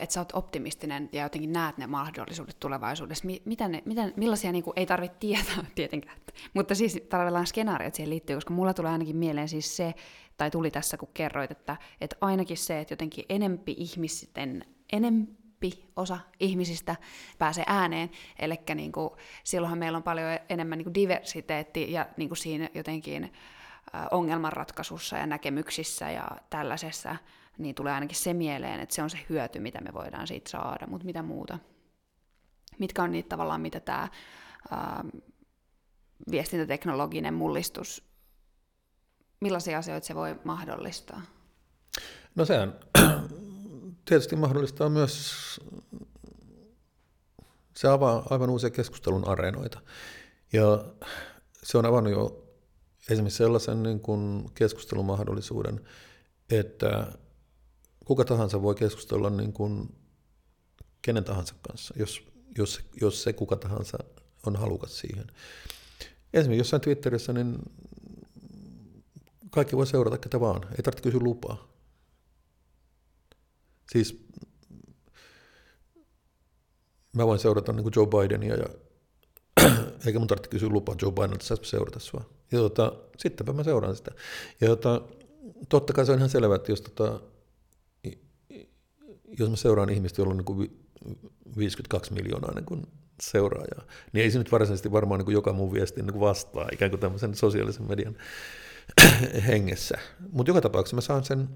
että sä oot optimistinen ja jotenkin näet ne mahdollisuudet tulevaisuudessa? Mitä ne, mitä, millaisia, niin kuin, ei tarvitse tietää tietenkään, mutta siis tarvitaan skenaariot siihen liittyy, koska mulla tulee ainakin mieleen siis se, tai tuli tässä kun kerroit, että, että ainakin se, että jotenkin enempi ihmisten, enempi osa ihmisistä pääsee ääneen, eli niin kuin, silloinhan meillä on paljon enemmän niin kuin diversiteetti ja niin kuin siinä jotenkin ongelmanratkaisussa ja näkemyksissä ja tällaisessa, niin tulee ainakin se mieleen, että se on se hyöty, mitä me voidaan siitä saada, mutta mitä muuta? Mitkä on niitä tavallaan, mitä tämä ää, viestintäteknologinen mullistus, millaisia asioita se voi mahdollistaa? No sehän tietysti mahdollistaa myös, se avaa aivan uusia keskustelun areenoita. Ja se on avannut jo esimerkiksi sellaisen niin kuin keskustelumahdollisuuden, että kuka tahansa voi keskustella niin kuin kenen tahansa kanssa, jos, jos, jos se kuka tahansa on halukas siihen. Esimerkiksi jossain Twitterissä, niin kaikki voi seurata ketä vaan, ei tarvitse kysyä lupaa. Siis mä voin seurata niin kuin Joe Bidenia, ja, eikä mun tarvitse kysyä lupaa Joe Bidenilta, saisi seurata sua. Ja tota, sittenpä mä seuraan sitä. Ja tota, totta kai se on ihan selvä, että jos, tota, jos mä seuraan ihmistä, jolla on niin kuin 52 miljoonaa niin kuin seuraajaa, niin ei se nyt varsinaisesti varmaan niin kuin joka mun viesti niin vastaa ikään kuin tämmöisen sosiaalisen median hengessä. Mutta joka tapauksessa mä saan sen,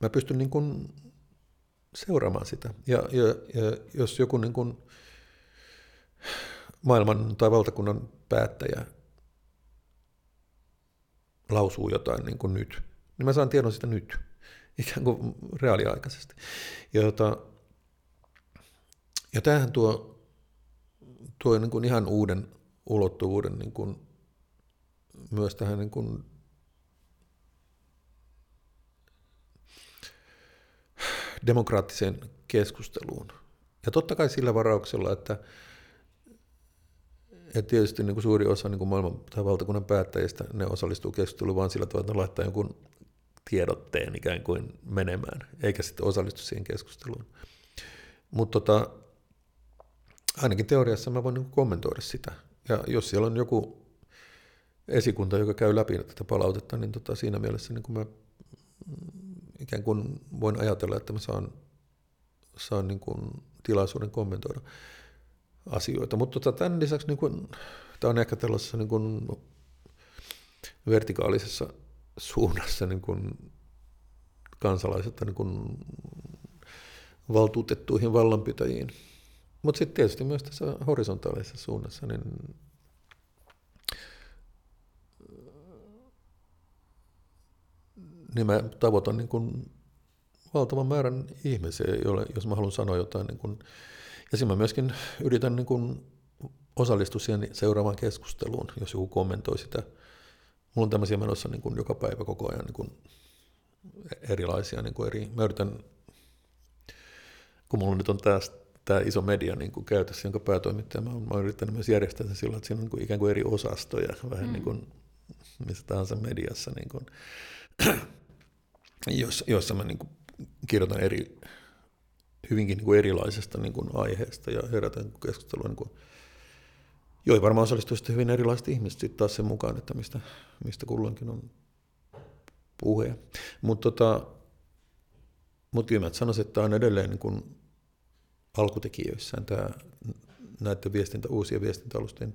mä pystyn niin kuin seuraamaan sitä. Ja, ja, ja jos joku niin kuin maailman tai valtakunnan päättäjä lausuu jotain niin kuin nyt, niin mä saan tiedon sitä nyt, ikään kuin reaaliaikaisesti. Ja, jota, ja tämähän tuo, tuo niin kuin ihan uuden ulottuvuuden niin kuin myös tähän niin kuin demokraattiseen keskusteluun. Ja totta kai sillä varauksella, että, että tietysti niin kuin suuri osa niin kuin maailman tai valtakunnan päättäjistä, ne osallistuu keskusteluun vain sillä tavalla, että ne laittaa jonkun tiedotteen ikään kuin menemään, eikä sitten osallistu siihen keskusteluun. Mutta tota, ainakin teoriassa mä voin niin kommentoida sitä. Ja jos siellä on joku esikunta, joka käy läpi tätä palautetta, niin tota, siinä mielessä niin kuin mä ikään kuin voin ajatella, että mä saan, saan niin kuin tilaisuuden kommentoida asioita. Mutta tota, tämän lisäksi niin kuin, tämä on ehkä tällaisessa niin kuin vertikaalisessa suunnassa niin kuin kansalaiset niin kuin valtuutettuihin vallanpitäjiin. Mutta sitten tietysti myös tässä horisontaalisessa suunnassa, niin niin mä tavoitan niin kuin valtavan määrän ihmisiä, joille, jos mä haluan sanoa jotain. Niin kuin, ja siinä mä myöskin yritän niin kuin osallistua siihen seuraavaan keskusteluun, jos joku kommentoi sitä. Mulla on tämmöisiä menossa niin kuin joka päivä koko ajan niin kuin erilaisia niin kuin eri, mä yritän, kun mulla nyt on tästä tämä iso media niin kuin käytössä, jonka päätoimittaja, mä oon yrittänyt myös järjestää sen sillä, että siinä on niin kuin ikään kuin eri osastoja, vähän mm. niin kuin missä tahansa mediassa, niin kuin, jossa, jossa mä niin kuin kirjoitan eri, hyvinkin niin kuin erilaisesta niin kuin aiheesta ja herätän keskustelua. Niin kuin, joo, varmaan osallistuu sitten hyvin erilaiset ihmiset sitten taas sen mukaan, että mistä, mistä kulloinkin on puhe. Mutta tota, mut kyllä mä sanoisin, että on edelleen niin kuin alkutekijöissään tämä näiden viestintä, uusien viestintäalusten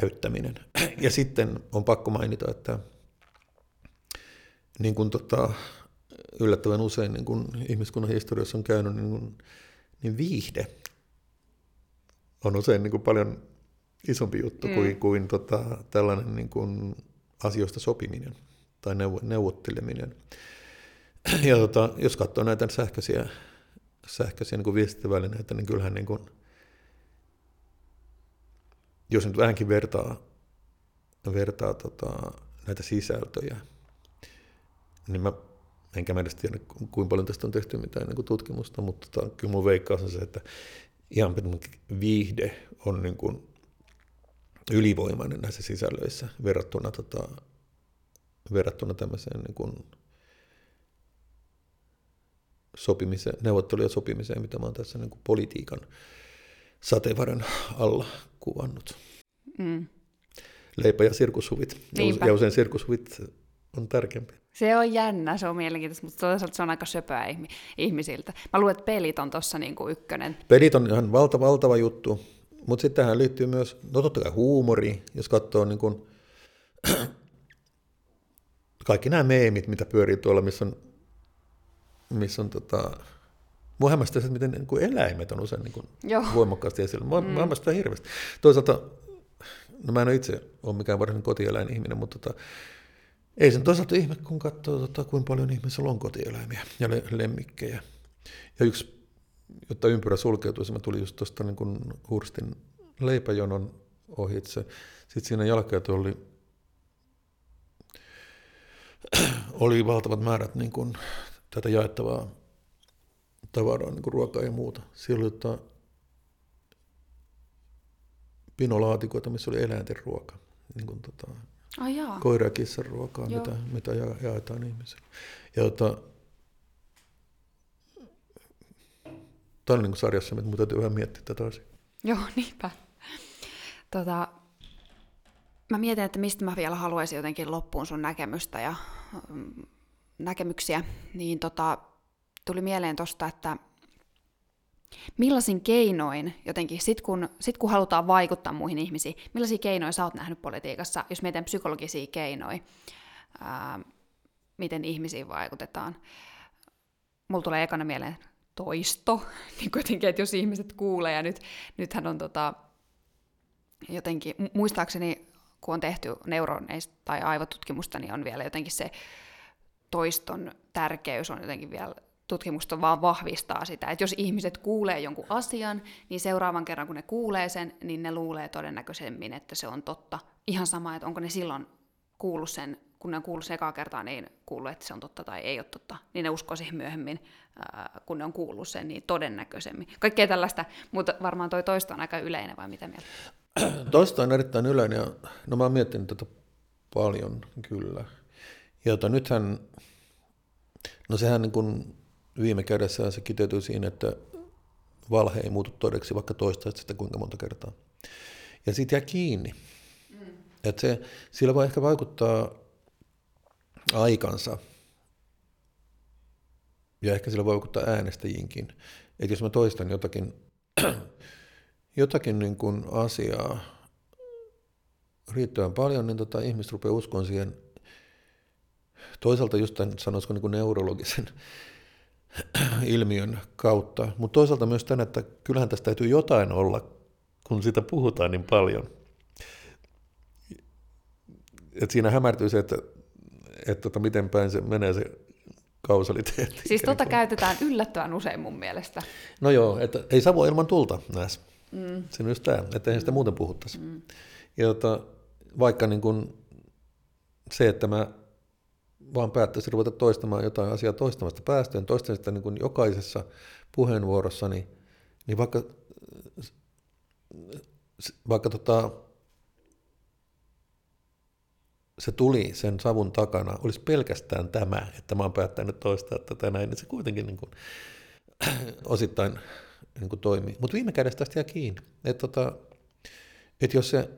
käyttäminen. Ja sitten on pakko mainita, että niin kuin tota, yllättävän usein niin kuin ihmiskunnan historiassa on käynyt, niin, kuin, niin viihde on usein niin kuin paljon isompi juttu mm. kuin, kuin tota, tällainen niin kuin asioista sopiminen tai neuvotteleminen. Ja tota, jos katsoo näitä sähköisiä, sähköisiä niin viestintävälineitä, niin kyllähän niin kuin, jos nyt vähänkin vertaa, vertaa tota, näitä sisältöjä, niin mä enkä mä edes tiedä, kuinka paljon tästä on tehty mitään niin kuin tutkimusta, mutta tota, kyllä mun veikkaus on se, että ihan viihde on niin kuin ylivoimainen näissä sisällöissä verrattuna, tota, verrattuna tämmöiseen niin kuin sopimiseen, neuvottelu- ja sopimiseen, mitä mä oon tässä niin kuin politiikan sateenvarren alla kuvannut. Mm. Leipä- ja sirkushuvit. Niinpä. Ja usein sirkushuvit on tärkeämpi. Se on jännä, se on mielenkiintoista, mutta toisaalta se on aika söpöä ihmisiltä. Mä luulen, että pelit on tuossa niinku ykkönen. Pelit on ihan valta, valtava juttu, mutta sitten tähän liittyy myös, no totta kai huumori, jos katsoo niin kuin, kaikki nämä meemit, mitä pyörii tuolla, missä on, missä on tota, Mua hämmästää että miten niin kuin eläimet on usein niin kuin voimakkaasti esillä. Mua mm. hämmästää hirveästi. Toisaalta, no mä en ole itse ole mikään varsinainen kotieläin ihminen, mutta tota, ei sen toisaalta ihme, kun katsoo, tota, kuinka paljon ihmisillä on kotieläimiä ja lemmikkejä. Ja yksi, jotta ympyrä sulkeutuisi, mä tulin just tuosta niin kuin Hurstin leipäjonon ohitse. Sitten siinä jälkeen oli, oli valtavat määrät niin kuin, tätä jaettavaa tavaraa, niin kuin ruokaa ja muuta. Siellä oli tota, pinolaatikoita, missä oli eläinten ruoka. Niin kuin tota, jaa. koira- ja kissan ruokaa, Joo. mitä, mitä ja, jaetaan ihmisille. Ja tota, tämä on niin kuin sarjassa, mutta täytyy vähän miettiä tätä asiaa. Joo, niinpä. Tota, mä mietin, että mistä mä vielä haluaisin jotenkin loppuun sun näkemystä ja mm, näkemyksiä, niin tota, tuli mieleen tosta, että millaisin keinoin jotenkin, sit kun, sit kun halutaan vaikuttaa muihin ihmisiin, millaisia keinoja sä oot nähnyt politiikassa, jos mietin psykologisia keinoja, ää, miten ihmisiin vaikutetaan. Mulla tulee ekana mieleen toisto, niin kuitenkin, että jos ihmiset kuulee, ja nyt, nythän on tota, jotenkin, mu- muistaakseni kun on tehty neuroneista tai aivotutkimusta, niin on vielä jotenkin se toiston tärkeys on jotenkin vielä tutkimusta vaan vahvistaa sitä, että jos ihmiset kuulee jonkun asian, niin seuraavan kerran kun ne kuulee sen, niin ne luulee todennäköisemmin, että se on totta. Ihan sama, että onko ne silloin kuullut sen, kun ne on kuullut ekaa kertaa, niin kuullut, että se on totta tai ei ole totta, niin ne uskoo siihen myöhemmin, ää, kun ne on kuullut sen, niin todennäköisemmin. Kaikkea tällaista, mutta varmaan toi toisto on aika yleinen, vai mitä mieltä? Toista on erittäin yleinen ja no mä oon miettinyt tätä paljon kyllä. Ja tota, nythän, no sehän niin kuin viime kädessä se kiteytyy siinä, että valhe ei muutu todeksi, vaikka toistaa sitä kuinka monta kertaa. Ja siitä jää kiinni. Mm. Että se, sillä voi ehkä vaikuttaa aikansa. Ja ehkä sillä voi vaikuttaa äänestäjiinkin. Että jos mä toistan jotakin, jotakin niin kuin asiaa riittävän paljon, niin tota, ihmiset rupeaa uskoon siihen toisaalta just tämän, sanoisiko niin kuin neurologisen ilmiön kautta, mutta toisaalta myös tämän, että kyllähän tästä täytyy jotain olla, kun sitä puhutaan niin paljon. Et siinä hämärtyy se, että, että tota, miten päin se menee se kausaliteetti. Siis tota käytetään yllättävän usein mun mielestä. No joo, että ei savo ilman tulta näes. Mm. Se on just tämä, että eihän sitä muuten puhuttaisi. Mm. Ja tota, vaikka niin kun se, että mä vaan päättäisin ruveta toistamaan jotain asiaa toistamasta päästöön, toistan sitä niin jokaisessa puheenvuorossani, niin vaikka, vaikka tota, se tuli sen savun takana, olisi pelkästään tämä, että mä oon päättänyt toistaa tätä näin, niin se kuitenkin niin kuin, osittain niin kuin toimii. Mutta viime kädessä tästä jää kiinni. Että tota, et jos, se,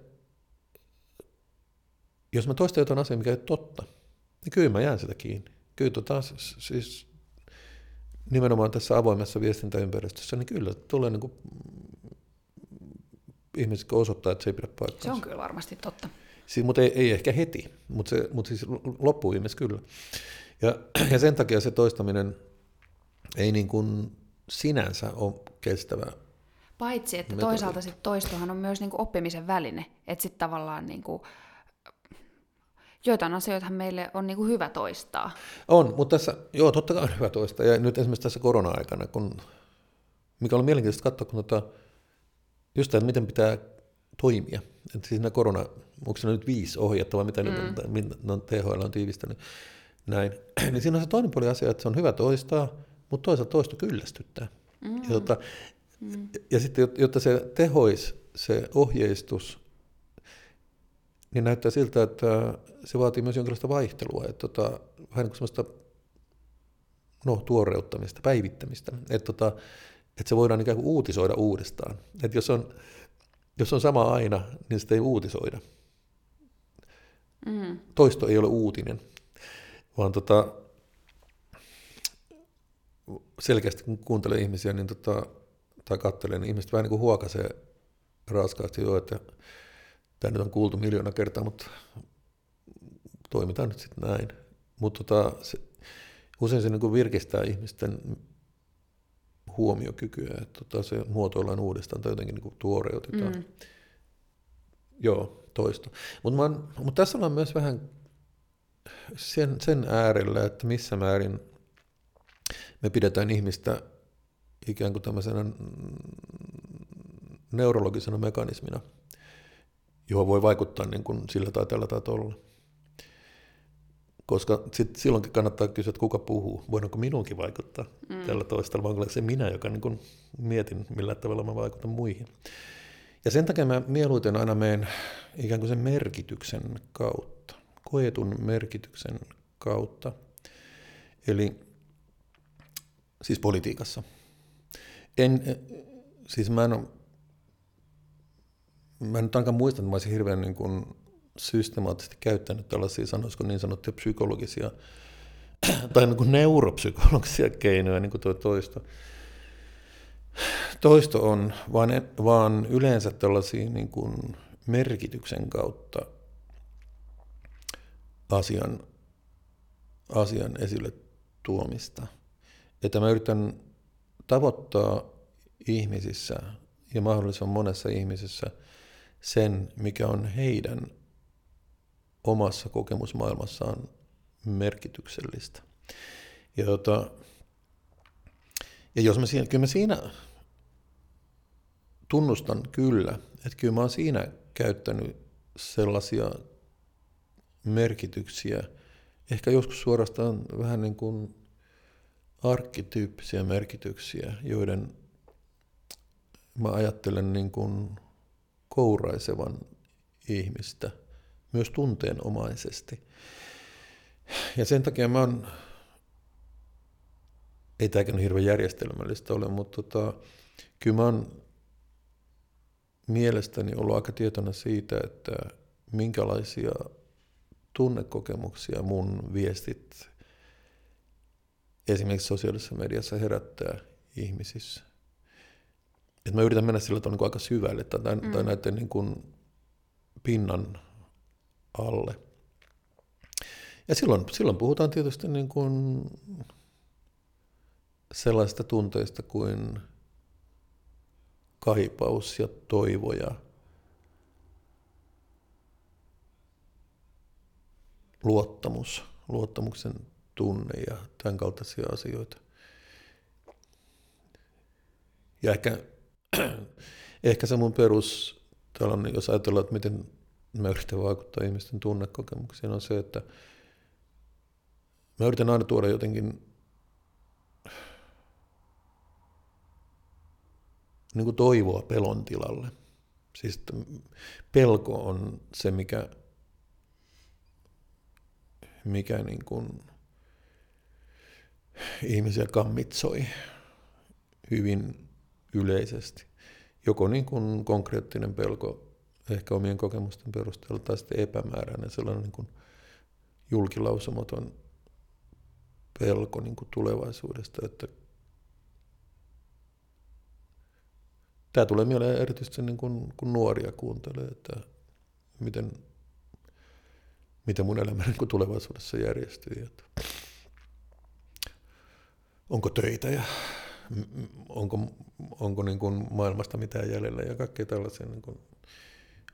jos mä toistan jotain asiaa, mikä ei ole totta, niin kyllä mä jään sitä kiinni. Kyllä tota, siis nimenomaan tässä avoimessa viestintäympäristössä, niin kyllä tulee niin kuin, ihmiset osoittaa, että se ei pidä paikkaansa. Se on kyllä varmasti totta. Siis, mutta ei, ei ehkä heti, mutta, se, mutta siis loppuviimeis kyllä. Ja, ja sen takia se toistaminen ei niin kuin sinänsä ole kestävää. Paitsi, että Metodi. toisaalta sit toistohan on myös niinku oppimisen väline. Että sitten tavallaan niinku, joitain asioita meille on niinku hyvä toistaa. On, mutta tässä, joo, totta kai on hyvä toista. Ja nyt esimerkiksi tässä korona-aikana, kun, mikä on mielenkiintoista katsoa, kun tota, just tämä, miten pitää toimia. Että siis nämä korona, onko se nyt viisi ohjetta vai mitä mm. nyt on, on THL on tiivistänyt näin. niin siinä on se toinen puoli asia, että se on hyvä toistaa, mutta toisaalta toisto kyllästyttää. Mm. Ja, tota, mm. ja sitten, jot- jotta se tehois, se ohjeistus, niin näyttää siltä, että se vaatii myös jonkinlaista vaihtelua, että tota, vähän niin kuin semmoista no, tuoreuttamista, päivittämistä, että, tota, että se voidaan ikään kuin uutisoida uudestaan. Että jos on, jos on sama aina, niin sitä ei uutisoida. Mm. Toisto ei ole uutinen, vaan tota, selkeästi kun kuuntelee ihmisiä niin tota, tai katselee, niin ihmiset vähän niin kuin huokasee raskaasti jo, että tämä nyt on kuultu miljoona kertaa, mutta toimitaan nyt sitten näin. Mutta tota, se, usein se niin kuin virkistää ihmisten huomiokykyä, että tota, se muotoillaan uudestaan tai jotenkin niin tuoreutetaan. Mm. Joo, toista. Mutta mut tässä ollaan myös vähän sen, sen äärellä, että missä määrin me pidetään ihmistä ikään kuin tämmöisenä mm, neurologisena mekanismina, johon voi vaikuttaa niin kuin sillä tai tällä tai tuolla. Koska sit silloinkin kannattaa kysyä, että kuka puhuu. Voidaanko minunkin vaikuttaa mm. tällä toistella, vai onko se minä, joka niin kuin mietin, millä tavalla mä vaikutan muihin. Ja sen takia mä mieluiten aina menen ikään kuin sen merkityksen kautta, koetun merkityksen kautta. Eli siis politiikassa. En, siis mä en mä en nyt ainakaan muista, että mä olisin hirveän niin kuin systemaattisesti käyttänyt tällaisia, sanoisiko niin sanottuja psykologisia tai niin kuin neuropsykologisia keinoja, niin kuin tuo toisto. Toisto on vaan, vaan yleensä tällaisia niin kuin merkityksen kautta asian, asian esille tuomista. Että mä yritän tavoittaa ihmisissä ja mahdollisimman monessa ihmisessä sen, mikä on heidän omassa kokemusmaailmassaan merkityksellistä. Ja, tota, ja jos mä siinä, kyllä mä siinä tunnustan kyllä, että kyllä mä oon siinä käyttänyt sellaisia merkityksiä, ehkä joskus suorastaan vähän niin kuin arkkityyppisiä merkityksiä, joiden mä ajattelen niin kuin kouraisevan ihmistä myös tunteenomaisesti. Ja sen takia mä oon, ei tämäkään hirveän järjestelmällistä ole, mutta tota, kyllä mä oon mielestäni ollut aika tietoinen siitä, että minkälaisia tunnekokemuksia mun viestit esimerkiksi sosiaalisessa mediassa herättää ihmisissä. Et mä yritän mennä sillä tavalla niin aika syvälle tai, mm. tai näiden niin kuin pinnan alle. Ja silloin, silloin puhutaan tietysti niin kuin sellaista tunteista kuin kaipaus ja toivo ja luottamus, luottamuksen tunne ja tämän kaltaisia asioita. Ja ehkä, ehkä se mun perus, tällainen, jos ajatellaan, että miten mä yritän vaikuttaa ihmisten tunnekokemuksiin, on se, että mä yritän aina tuoda jotenkin niin kuin toivoa pelon tilalle. Siis pelko on se, mikä, mikä niin kuin ihmisiä kammitsoi hyvin yleisesti. Joko niin kuin konkreettinen pelko ehkä omien kokemusten perusteella tai sitten epämääräinen sellainen niin kuin julkilausumaton pelko niin kuin tulevaisuudesta, että Tämä tulee mieleen erityisesti niin kun, kun nuoria kuuntelee, että miten, miten mun elämä niin tulevaisuudessa järjestyy. Että onko töitä ja onko, onko niin kuin maailmasta mitään jäljellä ja kaikkea tällaisia niin kuin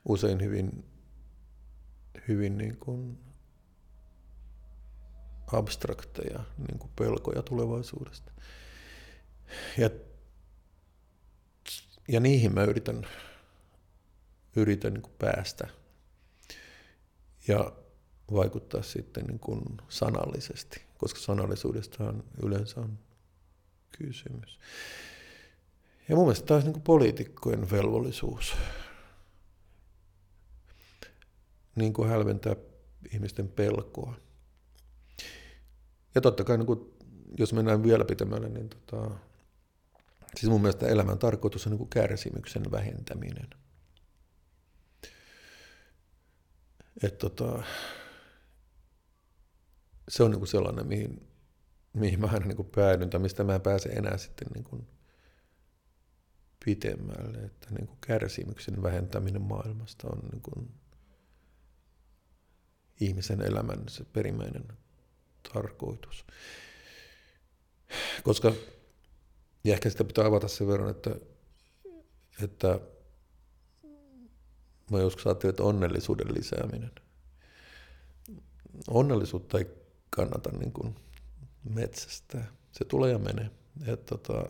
usein hyvin, hyvin niin kuin abstrakteja niin kuin pelkoja tulevaisuudesta. Ja ja niihin mä yritän, yritän niin kuin päästä ja vaikuttaa sitten niin kuin sanallisesti, koska sanallisuudestahan yleensä on kysymys. Ja mun mielestä on niin poliitikkojen velvollisuus niin kuin hälventää ihmisten pelkoa. Ja totta kai, niin kuin, jos mennään vielä pitemmälle, niin tota, Siis mun mielestä elämän tarkoitus on niin kuin kärsimyksen vähentäminen. Et tota, se on niin kuin sellainen, mihin, mihin mä aina niin kuin päädyn, tai mistä mä en pääse enää sitten niin kuin pitemmälle. Että niin kuin kärsimyksen vähentäminen maailmasta on niin kuin ihmisen elämän se perimmäinen tarkoitus. Koska ja ehkä sitä pitää avata sen verran, että, että mä joskus ajattelin, että onnellisuuden lisääminen. Onnellisuutta ei kannata niin kuin metsästää. Se tulee ja menee. Et tota,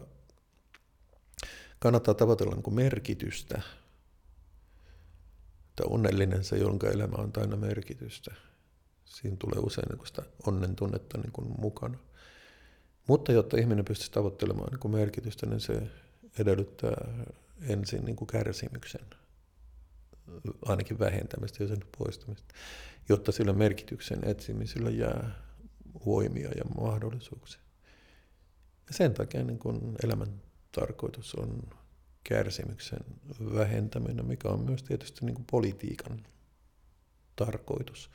kannattaa tavoitella niin kuin merkitystä. Että onnellinen se, jonka elämä on aina merkitystä. Siinä tulee usein niin sitä onnen tunnetta niin kuin mukana. Mutta jotta ihminen pystyisi tavoittelemaan niin kuin merkitystä, niin se edellyttää ensin niin kuin kärsimyksen ainakin vähentämistä ja sen poistamista, jotta sillä merkityksen etsimisellä jää voimia ja mahdollisuuksia. Ja sen takia niin kun elämän tarkoitus on kärsimyksen vähentäminen, mikä on myös tietysti niin kuin politiikan tarkoitus.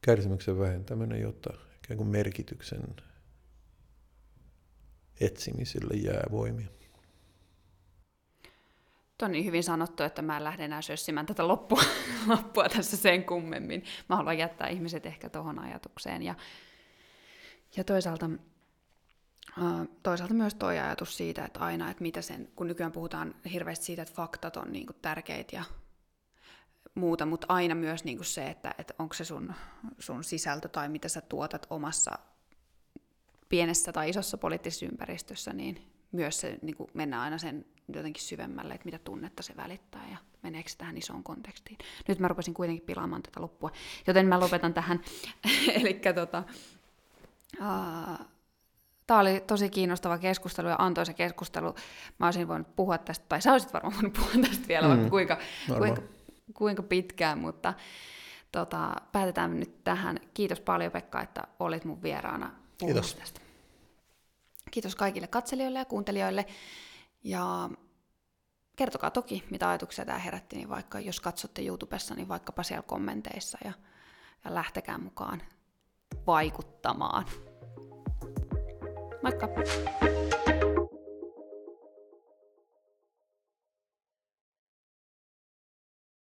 Kärsimyksen vähentäminen, jotta ikään kuin merkityksen etsimiselle jää voimia. Tuo on niin hyvin sanottu, että mä en lähde enää sössimään tätä loppua, loppua tässä sen kummemmin. Mä haluan jättää ihmiset ehkä tuohon ajatukseen. Ja, ja toisaalta, toisaalta myös tuo ajatus siitä, että aina, että mitä sen, kun nykyään puhutaan hirveästi siitä, että faktat on niin tärkeitä ja muuta, mutta aina myös niin se, että, että onko se sun, sun sisältö tai mitä sä tuotat omassa pienessä tai isossa poliittisessa ympäristössä, niin myös se niin mennään aina sen jotenkin syvemmälle, että mitä tunnetta se välittää ja meneekö se tähän isoon kontekstiin. Nyt mä rupesin kuitenkin pilaamaan tätä loppua, joten mä lopetan tähän. Eli tota, uh, Tämä oli tosi kiinnostava keskustelu ja antoisa keskustelu. Mä olisin voinut puhua tästä, tai sä olisit varmaan voinut puhua tästä vielä, mm, kuinka, kuinka, kuinka pitkään, mutta tota, päätetään nyt tähän. Kiitos paljon Pekka, että olit mun vieraana puhumassa tästä. Kiitos kaikille katselijoille ja kuuntelijoille. Ja kertokaa toki, mitä ajatuksia tämä herätti, niin vaikka jos katsotte YouTubessa, niin vaikkapa siellä kommenteissa ja, ja lähtekää mukaan vaikuttamaan. Moikka!